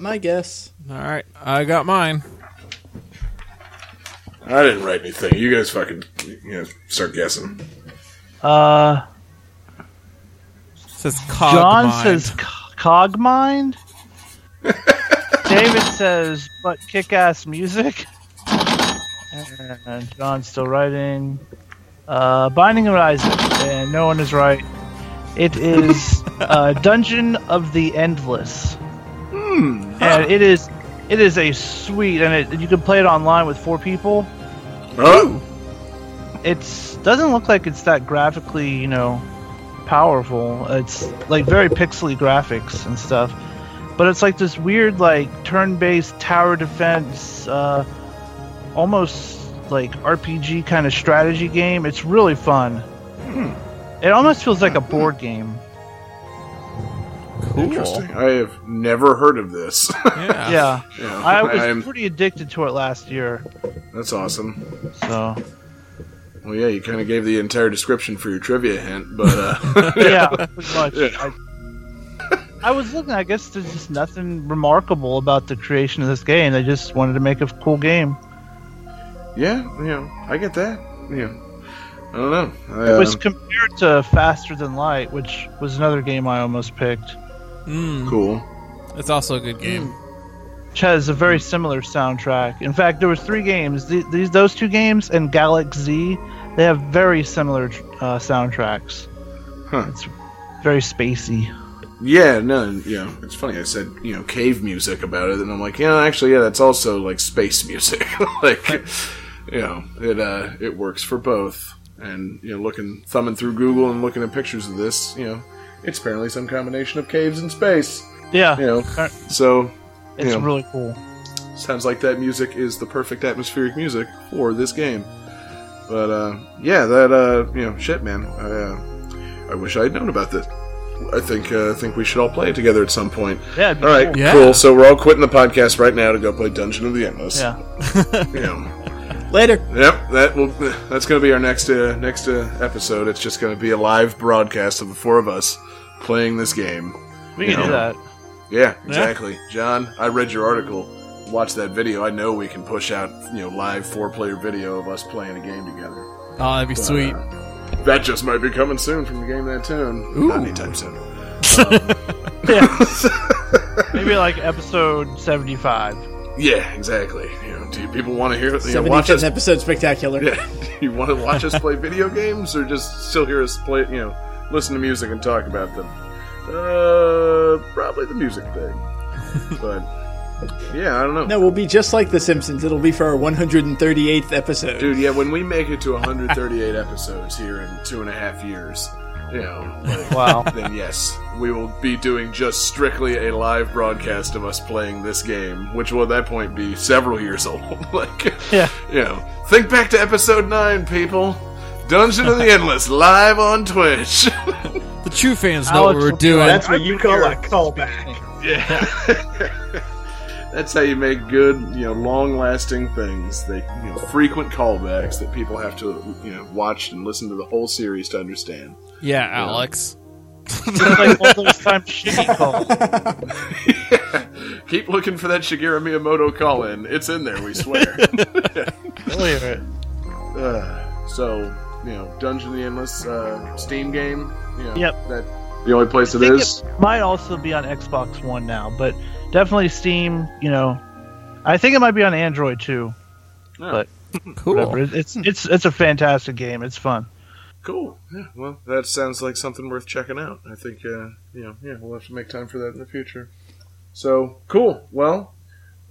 Got my guess. All right, I got mine. I didn't write anything. You guys fucking you know, start guessing. Uh, It says cog John mind. says c- Cogmind. David says, but kick ass music. And John's still writing. Uh, Binding of Isaac. And no one is right. It is uh, Dungeon of the Endless. And it is it is a sweet and it, you can play it online with four people. Oh, It's doesn't look like it's that graphically, you know, powerful. It's like very pixely graphics and stuff. But it's like this weird like turn-based tower defense uh almost like RPG kind of strategy game. It's really fun. It almost feels like a board game. Cool. interesting. I have never heard of this. Yeah. Yeah. Yeah, I was I'm- pretty addicted to it last year. that's awesome. So, Well, yeah, you kind of gave the entire description for your trivia hint, but uh, yeah, pretty much. Yeah. I, I was looking. I guess there's just nothing remarkable about the creation of this game. They just wanted to make a cool game. yeah, you know, I get that. Yeah, I don't know. I, It was uh, compared to Faster Than Light, which was another game I almost picked, Mm, cool. it's also a good game. which has a very similar soundtrack. In fact, there was three games. The- These those two games and Galak-Z, they have very similar uh, soundtracks. Huh. It's very spacey. Yeah, no, you know, it's funny. I said, you know, cave music about it, and I'm like, yeah, actually, yeah, that's also like space music. like, you know, it uh, it works for both. And you know, looking, thumbing through Google and looking at pictures of this, you know, it's apparently some combination of caves and space. Yeah, You know, so it's yeah. really cool. sounds like that music is the perfect atmospheric music for this game. But uh, yeah, that uh, you know, shit, man. I, uh, I wish I had known about this. I think uh, I think we should all play it together at some point. Yeah. All right, cool. Yeah. cool. So we're all quitting the podcast right now to go play Dungeon of the Endless. Yeah. You know, Later. yep. That will. That's going to be our next uh, next uh, episode. It's just going to be a live broadcast of the four of us playing this game. We can Yeah. do that. Yeah, exactly. John, I read your article. Watch that video. I know we can push out you know live four player video of us playing a game together. Oh, that'd be sweet. Uh, that just might be coming soon from the game that tune. Ooh. Not anytime soon. Maybe like episode seventy-five. Yeah, exactly. You know, do people want to hear? You know, watch 75th us episode spectacular. Yeah, you want to watch us play video games, or just still hear us play? You know, listen to music and talk about them. Uh, probably the music thing. But yeah, I don't know, No, we'll be just like The Simpsons. It'll be for our 138th episode. dude. Yeah, when we make it to 138 episodes here in two and a half years, you know, like, Wow. then yes, we will be doing just strictly a live broadcast of us playing this game, which will at that point be several years old. like, Yeah. you know, think back to episode nine, people. Dungeon of the Endless live on Twitch. The true fans know Alex what we're doing. That's what you call a callback. yeah. That's how you make good, you know, long-lasting things. They, you know, frequent callbacks that people have to, you know, watch and listen to the whole series to understand. yeah, Alex. It's like all those times Shiggy called. Keep looking for that Shigeru Miyamoto call-in. It's in there, we swear. Believe it. uh, so, you know, Dungeon of the Endless uh, Steam game. You know, Yep. That the only place I it think is. it might also be on Xbox One now, but definitely Steam. You know, I think it might be on Android too. Oh, but- Cool. Whatever. It's it's it's a fantastic game. It's fun. Cool. Yeah. Well, that sounds like something worth checking out. I think, uh, you know, yeah, we'll have to make time for that in the future. So cool. Well,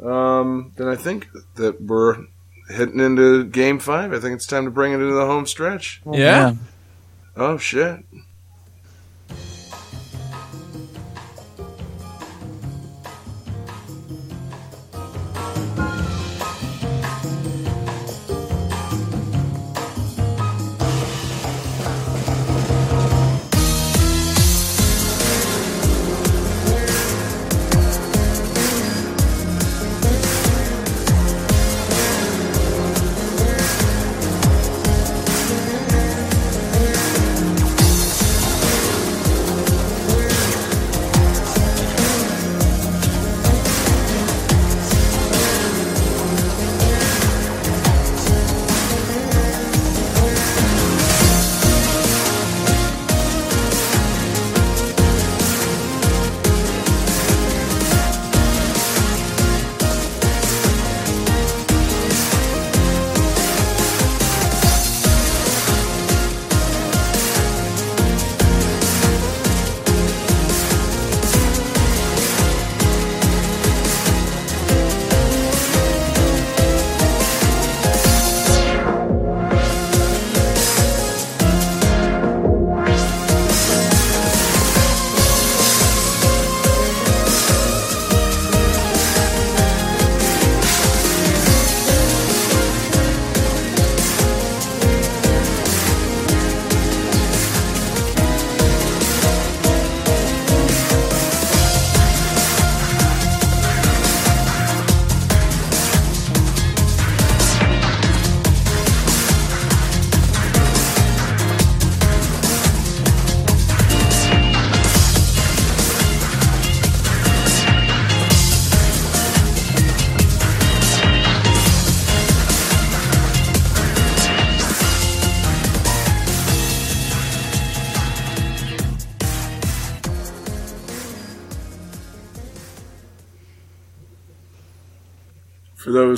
um, then I think that we're heading into game five. I think it's time to bring it into the home stretch. Yeah. man. Oh shit.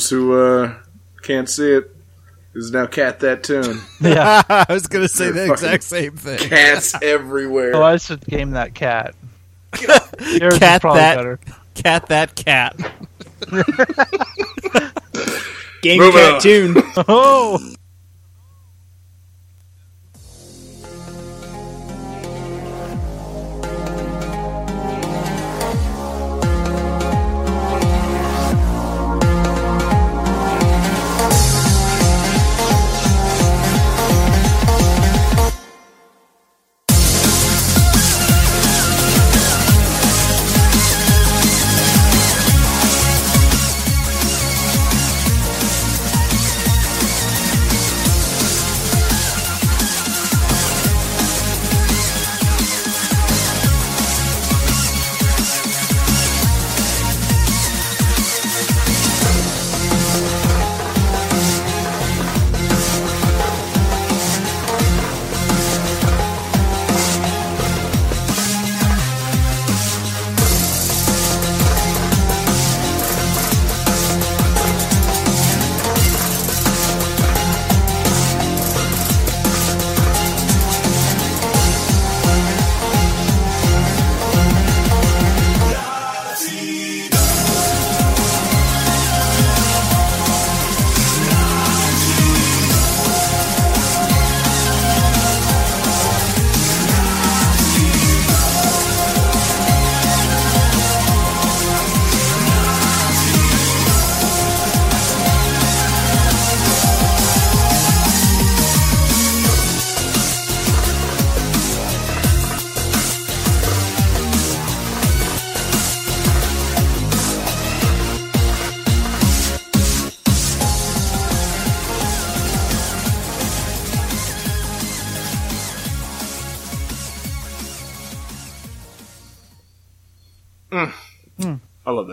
Those who uh, can't see it, is now cat that tune. Yeah. I was going to say You're the exact same thing. Cats everywhere. Oh, I should game that cat. Yours Cat probably that- better. Cat that cat. Game Moving cat on. tune. Oh,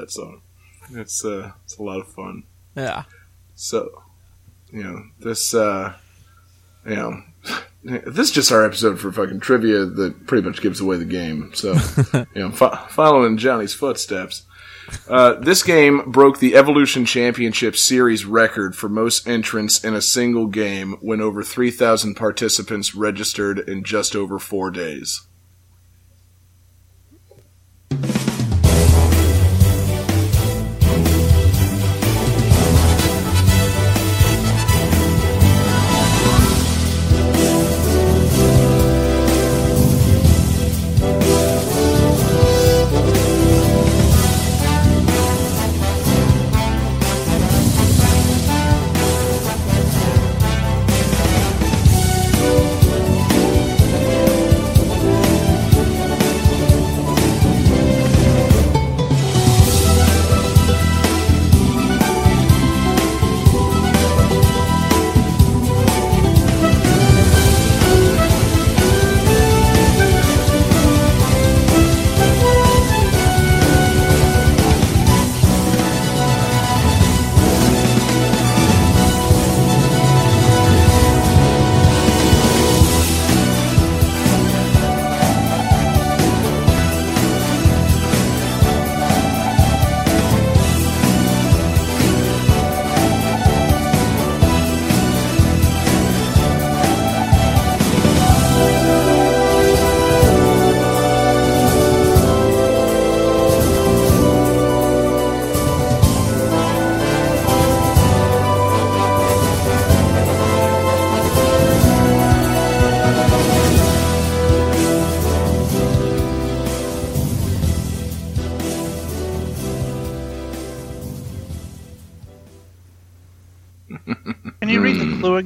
that song. It's uh, it's a lot of fun. Yeah. So, you know, this, uh, you know, this is just our episode for fucking trivia that pretty much gives away the game. So, you know, fo- following Johnny's footsteps. Uh, this game broke the Evolution Championship Series record for most entrants in a single game when over 3,000 participants registered in just over four days.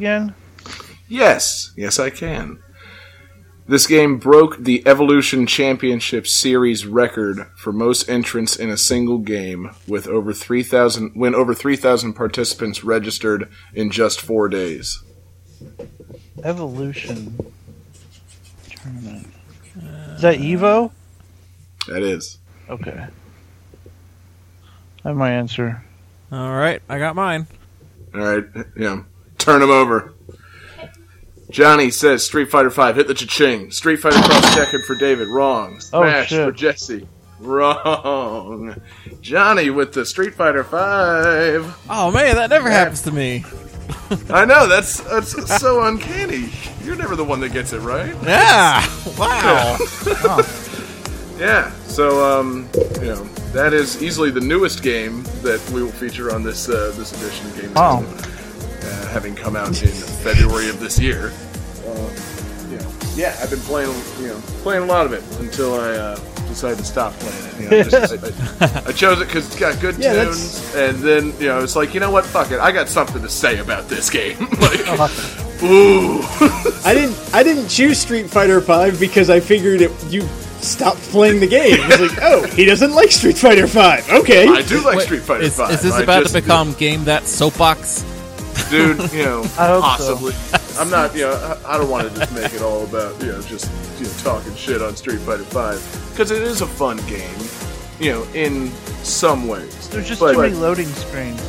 Again? Yes, yes, I can. This game broke the Evolution Championship Series record for most entrants in a single game, with over three thousand when over three thousand participants registered in just four days. Evolution tournament. Is that Evo? That is. Okay. I have my answer. All right, I got mine. All right, yeah. Turn him over. Johnny says Street Fighter Five. Hit the cha-ching. Street Fighter Cross Tekken for David. Wrong. Oh, Smash shit. for Jesse. Wrong. Johnny with the Street Fighter Five. Oh man, that never happens to me. I know that's that's so uncanny. You're never the one that gets it right. Yeah. Wow. Yeah. So um, you know that is easily the newest game that we will feature on this uh, this edition of Game Oh. Uh, having come out in February of this year. Uh, you know, yeah, I've been playing you know playing a lot of it until I uh, decided to stop playing it. You know, just, I, I, I chose it because it's got good Yeah, tunes, and then you know it's like you know what, fuck it, I got something to say about this game. like, ooh. I didn't. I didn't choose Street Fighter Five because I figured it, you stopped playing the game. It was like, oh, he doesn't like Street Fighter Five. Okay. I do like Wait, Street Fighter is, Five. is this I about just- to become game that soapbox? Dude? You know, I hope so. possibly. I'm not. You know, I I don't want to just make it all about you know just you know talking shit on Street Fighter Five because it is a fun game. You know, in some ways. There's just But- too many loading screens.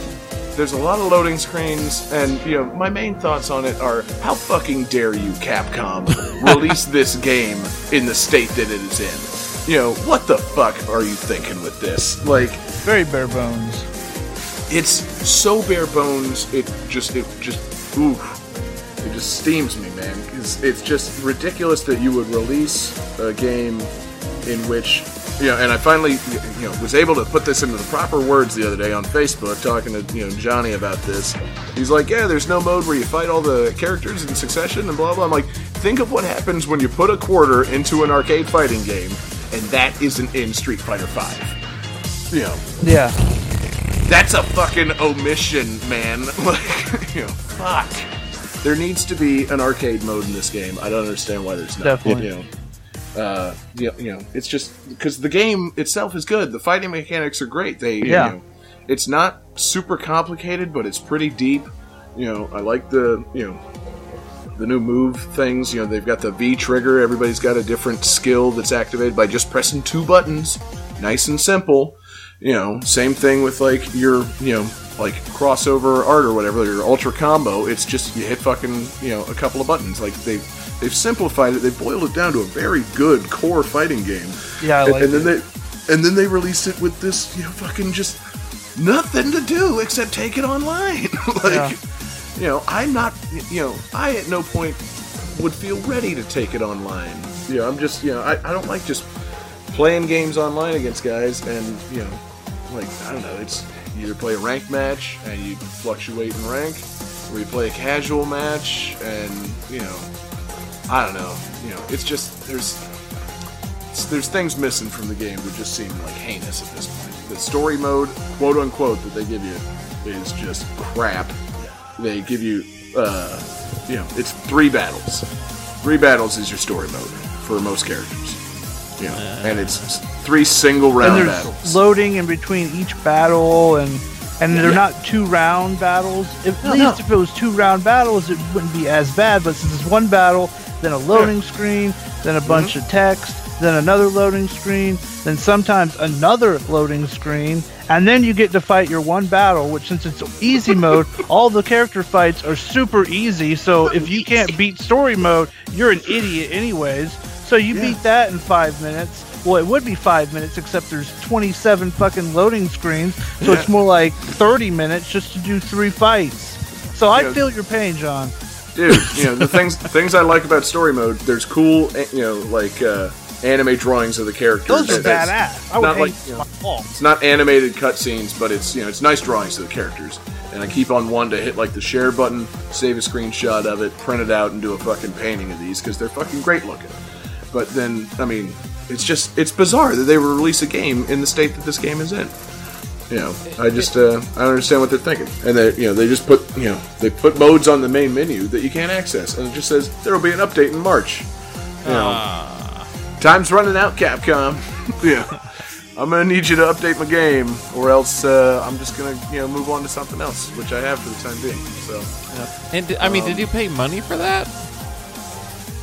There's a lot of loading screens, and you know, my main thoughts on it are: how fucking dare you, Capcom, release this game in the state that it is in? You know, what the fuck are you thinking with this? Like, Very bare bones. It's so bare bones. It just, it just, oof, it just steams me, man. It's, it's just ridiculous that you would release a game in which, you know, and I finally, you know, was able to put this into the proper words the other day on Facebook, talking to you know Johnny about this. He's like, yeah, there's no mode where you fight all the characters in succession and blah blah. I'm like, think of what happens when you put a quarter into an arcade fighting game, and that isn't in Street Fighter Five. You know, Yeah. That's a fucking omission, man. Like, you know, fuck. There needs to be an arcade mode in this game. I don't understand why there's not. Definitely. You know, uh, you know, you know it's just because the game itself is good. The fighting mechanics are great. They, you Yeah. know, it's not super complicated, but it's pretty deep. You know, I like the, you know, the new move things. You know, they've got the V trigger. Everybody's got a different skill that's activated by just pressing two buttons. Nice and simple. You know, same thing with like your, you know, like crossover art or whatever, your ultra combo. It's just you hit fucking, you know, a couple of buttons. Like they they've simplified it. They've boiled it down to a very good core fighting game. Yeah, I and, and then it. they and then they released it with this, you know, fucking just nothing to do except take it online. like Yeah. you know, I'm not, you know, I at no point would feel ready to take it online. You know, I'm just, you know, I, I don't like just playing games online against guys and, you know, like, I don't know, it's you either play a ranked match and you fluctuate in rank, or you play a casual match and, you know, I don't know, you know, it's just, there's, there's things missing from the game that just seem like heinous at this point. The story mode, quote unquote, that they give you is just crap. They give you, uh, you know, it's three battles. Three battles is your story mode for most characters. You know, and it's three single And round there's battles. loading in between each battle, and and they're Yeah. not two round battles. At No, least no. if it was two round battles, it wouldn't be as bad. But since it's one battle, then a loading screen, then a bunch Mm-hmm. of text, then another loading screen, then sometimes another loading screen, and then you get to fight your one battle. Which since it's easy mode, all the character fights are super easy. So if you can't beat story mode, you're an idiot anyways. So you Yeah. beat that in five minutes. Well, it would be five minutes, except there's 27 fucking loading screens, so Yeah. it's more like 30 minutes just to do three fights. So I Yeah. feel your pain, John. dude. You know the things things I like about story mode. There's cool, eh, you know, like uh, anime drawings of the characters. Those are It's- badass. I would not like, you know. It's not animated cutscenes, but it's you know it's nice drawings of the characters. And I keep on one to hit like the share button, save a screenshot of it, print it out, and do a fucking painting of these because they're fucking great looking. But then, I mean, it's just it's bizarre that they would release a game in the state that this game is in. You know, I just uh, I don't understand what they're thinking. And they you know they just put you know they put modes on the main menu that you can't access, and it just says there will be an update in March. You know, Ah. time's running out, Capcom. yeah. I'm gonna need you to update my game, or else uh, I'm just gonna, you know, move on to something else, which I have for the time being. So, And di- I mean, Um, did you pay money for that?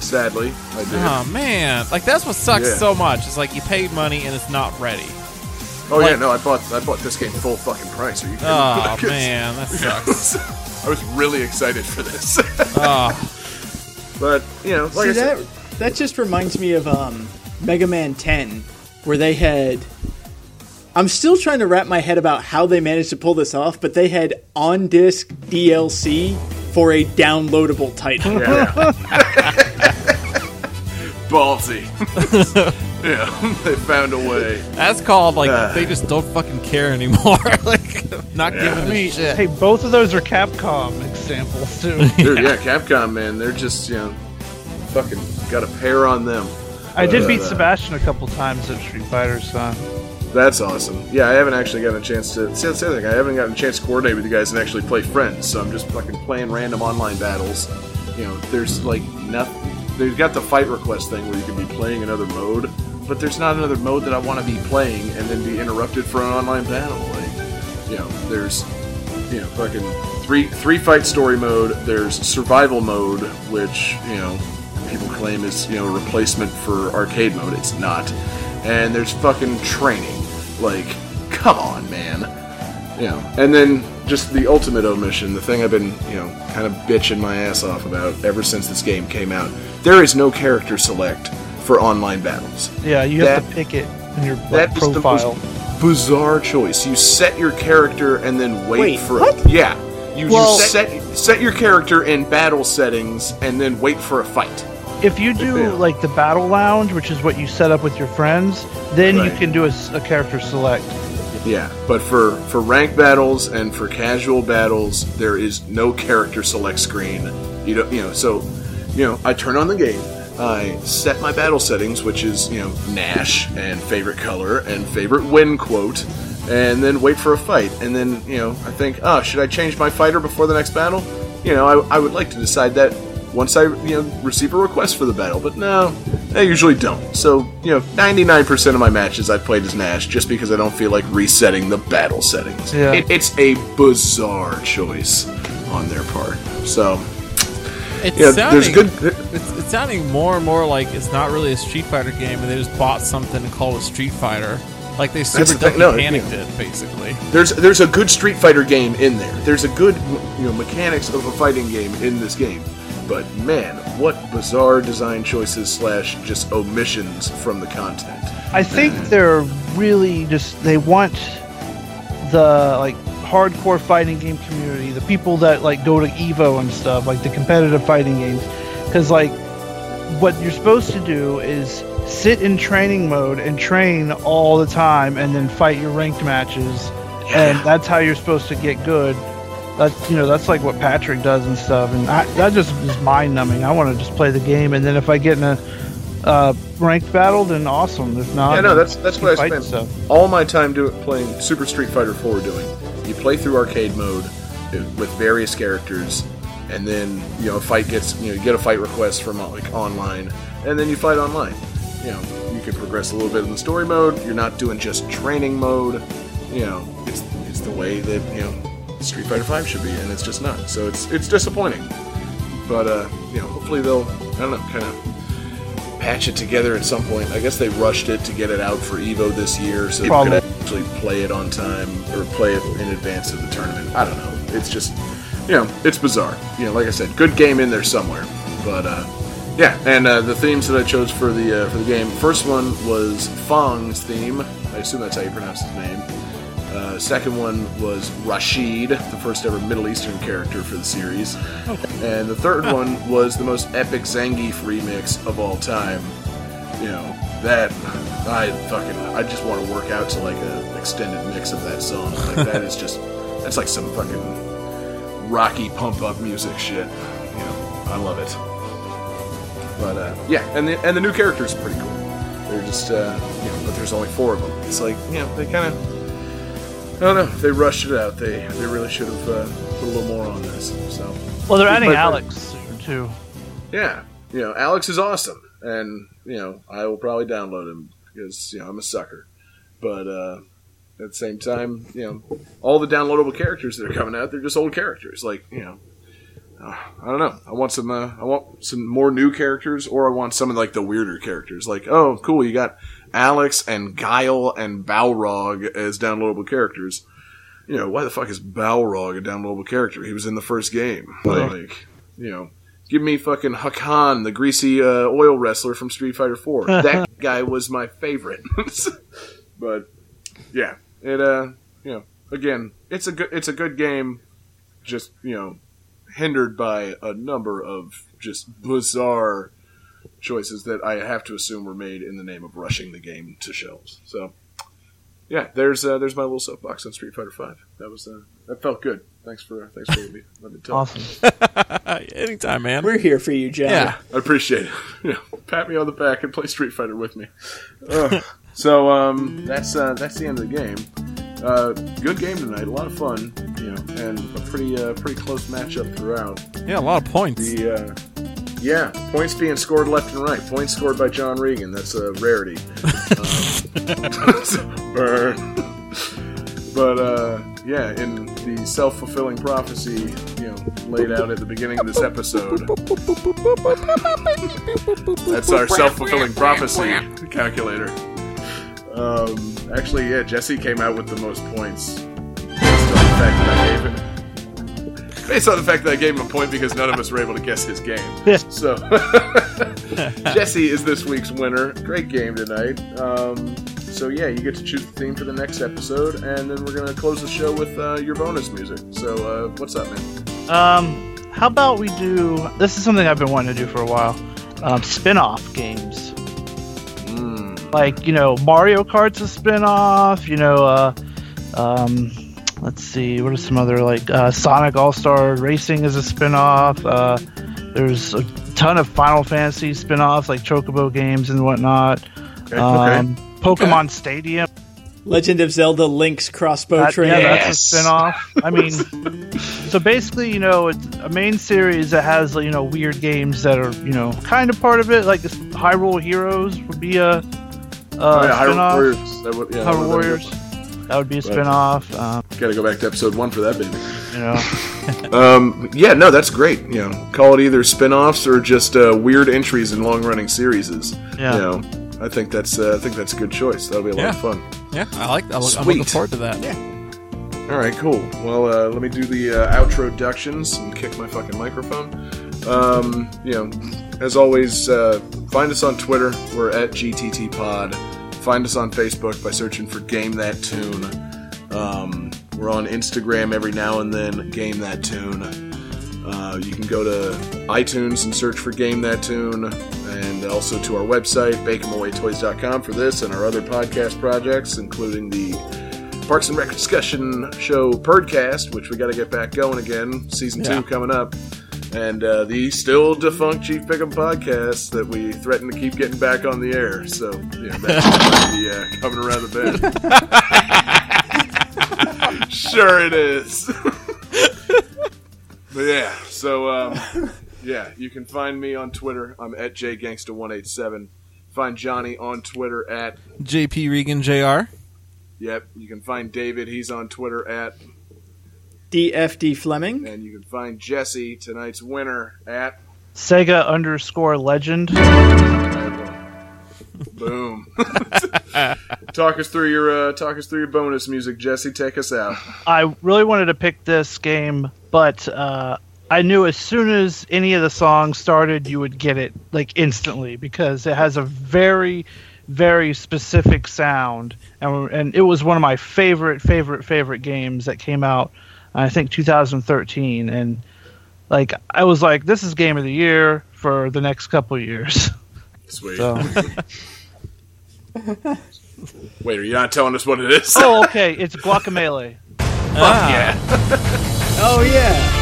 Sadly, I did. Oh man, like that's what sucks Yeah. so much. It's like you paid money and it's not ready. oh yeah, no, I bought I bought this game full fucking price. Are you kidding? Oh me? man, that sucks. I was really excited for this, oh, but you know, like See I said, that that just reminds me of um, Mega Man 10 where they had. I'm still trying to wrap my head about how they managed to pull this off, but they had on disc DLC for a downloadable title. Yeah. Ballsy. yeah, they found a way. That's called like Ah. they just don't fucking care anymore. like not Yeah. giving I a mean, shit. hey, both of those are Capcom examples too. Dude, yeah, Capcom, man, they're just, you know, fucking got a pair on them. I did beat Uh, Sebastian a couple times at Street Fighter, so That's awesome. Yeah, I haven't actually gotten a chance to. See, that's the other thing. I haven't gotten a chance to coordinate with you guys and actually play friends. So I'm just fucking playing random online battles. You know, there's like nothing. They've got the fight request thing where you can be playing another mode, but there's not another mode that I want to be playing and then be interrupted for an online battle. Like, you know, there's, you know, fucking three three fight story mode. There's survival mode, which you know people claim is you know a replacement for arcade mode. It's not. And there's fucking training. Like, come on, man. You know, and then just the ultimate omission, the thing I've been, you know, kind of bitching my ass off about ever since this game came out. There is no character select for online battles. yeah, you have That- to pick it in your like, That is the profile. most bizarre choice. You set your character and then wait, Wait, for what? Yeah. You, Well- you set set your character in battle settings and then wait for a fight. If you do Yeah. like the battle lounge, which is what you set up with your friends, then you can do a character select. Yeah, but for for rank battles and for casual battles, there is no character select screen. You don't, you know, so you know, I turn on the game, I set my battle settings, which is you know Nash and favorite color and favorite win quote, and then wait for a fight, and then you know I think, oh, should I change my fighter before the next battle? You know, I, I would like to decide that once I you know receive a request for the battle, but no, I usually don't. So you know, ninety nine percent of my matches I've played as Nash just because I don't feel like resetting the battle settings. Yeah. It, it's a bizarre choice on their part. So It's yeah, sounding, there's good. It's, it's sounding more and more like it's not really a Street Fighter game, and they just bought something and called a Street Fighter. Like they super the no, panicked yeah. it, basically. There's there's a good Street Fighter game in there. There's a good you know mechanics of a fighting game in this game. But man, what bizarre design choices slash just omissions from the content. I think they're really just they want the like hardcore fighting game community, the people that like go to Evo and stuff, like the competitive fighting games, because like what you're supposed to do is sit in training mode and train all the time, and then fight your ranked matches, and that's how you're supposed to get good. That's you know that's like what Patrick does and stuff, and I, that just is mind numbing. I want to just play the game, and then if I get in a uh, ranked battle, then awesome. If not, Yeah, no, that's that's what I spent stuff. all my time doing playing Super Street Fighter 4 doing. You play through arcade mode with various characters, and then you know a fight gets you know you get a fight request from like online, and then you fight online. You know you can progress a little bit in the story mode. You're not doing just training mode. You know it's it's the way that you know Street Fighter 5 should be, and it's just not. So it's it's disappointing. But uh, you know hopefully they'll I don't know kind of patch it together at some point. I guess they rushed it to get it out for Evo this year, so Probably. Actually play it on time or play it in advance of the tournament. I don't know. It's just, you know, it's bizarre. You know, like I said, good game in there somewhere. But uh, yeah, and uh, the themes that I chose for the uh, for the game. First one was Fong's theme. I assume that's how you pronounce his name. Uh, second one was Rashid, the first ever Middle Eastern character for the series. And the third one was the most epic Zangief remix of all time. You know, that I fucking I just want to work out to like an extended mix of that song. Like that is just that's like some fucking rocky pump up music shit. You know, I love it. But uh, yeah, and the and the new characters are pretty cool. They're just uh, you know, but there's only four of them. It's like you know they kind of I don't know. They rushed it out. They they really should have uh, put a little more on this. So Well, they're He's adding Alex soon too. yeah, you know, Alex is awesome, and you know, I will probably download him because you know I'm a sucker. But uh, at the same time, you know, all the downloadable characters that are coming out, they're just old characters. Like you know, uh, I don't know. I want some. Uh, I want some more new characters, or I want some of like the weirder characters. Like, oh, cool, you got Alex and Guile and Balrog as downloadable characters. You know, why the fuck is Balrog a downloadable character? He was in the first game. Like, you know, give me fucking Hakan, the greasy uh, oil wrestler from Street Fighter Four. that guy was my favorite. but yeah, it uh, you know, again, it's a good it's a good game. Just you know, hindered by a number of just bizarre choices that I have to assume were made in the name of rushing the game to shelves. So, yeah, there's uh, there's my little soapbox on Street Fighter Five. That was uh, that felt good. Thanks for thanks for letting me, letting me talk. Awesome. Anytime, man. We're here for you, John. yeah. I appreciate it. Yeah, pat me on the back and play Street Fighter with me. Ugh. so um, that's uh, that's the end of the game. Uh, good game tonight. A lot of fun, you know, and a pretty uh, pretty close matchup throughout. Yeah, a lot of points. The uh, yeah, points being scored left and right. Points scored by John Regan. That's a rarity. um, burn. but uh, yeah, in the self fulfilling prophecy, you know, laid out at the beginning of this episode. That's our self fulfilling prophecy calculator. Um, actually, yeah, Jesse came out with the most points. Based on the fact that I gave him, based on the fact that I gave him a point because none of us were able to guess his game. So, Jesse is this week's winner. Great game tonight. Um, so yeah, you get to choose the theme for the next episode, and then we're gonna close the show with uh, your bonus music. So, uh, what's up, man? Um, how about we do? This is something I've been wanting to do for a while. Um, spin-off games. Mm. like you know Mario Kart's a spin-off you know uh um let's see what are some other like uh, Sonic All-Star Racing is a spin-off uh there's a ton of Final Fantasy spin-offs like Chocobo games and whatnot Okay. um Pokemon Stadium Legend of Zelda Link's crossbow that, train. yeah that's a spin-off I mean so basically you know it's a main series that has you know weird games that are you know kind of part of it like this Hyrule Heroes would be a uh, Oh, yeah, Hyrule. Warriors. That would, yeah, Hyrule a Warriors. That would be a spinoff. Um, Gotta go back to episode one for that, baby. you know, Um, yeah, no, that's great. You know, call it either spin-offs or just uh, weird entries in long-running series. Yeah. You know, I think that's uh, I think that's a good choice. That'll be a lot of fun. Yeah, I like that. I'm looking Sweet. forward to that. Yeah. All right, cool. Well, uh, let me do the uh, outro ductions and kick my fucking microphone. Um, you know, as always, uh, find us on Twitter. We're at GTT Pod. Find us on Facebook by searching for Game That Tune. Um, we're on Instagram every now and then. Game That Tune. Uh, you can go to iTunes and search for Game That Tune, and also to our website, Bake'emAwayToys.com, for this and our other podcast projects, including the Parks and Rec discussion show Perdcast, which we got to get back going again. Season Yeah. two coming up, and uh, the still defunct Chief Pick'em podcast that we threaten to keep getting back on the air. So yeah, that might be uh, coming around the bend. sure it is. but yeah, so um, yeah, you can find me on Twitter. I'm at jgangsta187. Find Johnny on Twitter at JP Regan Jr. Yep, you can find David. He's on Twitter at, DFD Fleming. and you can find Jesse, tonight's winner, at. Sega underscore Legend. Boom. talk us through your uh, talk us through your bonus music, Jesse. Take us out. I really wanted to pick this game, but uh, I knew as soon as any of the songs started, you would get it like instantly because it has a very, very specific sound, and and it was one of my favorite, favorite, favorite games that came out. I think 2013, and like I was like, this is game of the year for the next couple of years. Sweet. So. Wait, are you not telling us what it is? oh, okay, it's Guacamelee. Ah, yeah. Oh yeah.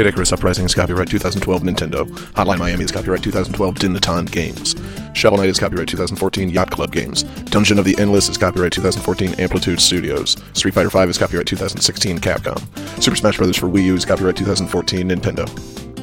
Kid Icarus Uprising is copyright 2012 Nintendo. Hotline Miami is copyright 2012 Dennaton Games. Shovel Knight is copyright 2014 Yacht Club Games. Dungeon of the Endless is copyright 2014 Amplitude Studios. Street Fighter V is copyright 2016 Capcom. Super Smash Bros. for Wii U is copyright 2014 Nintendo.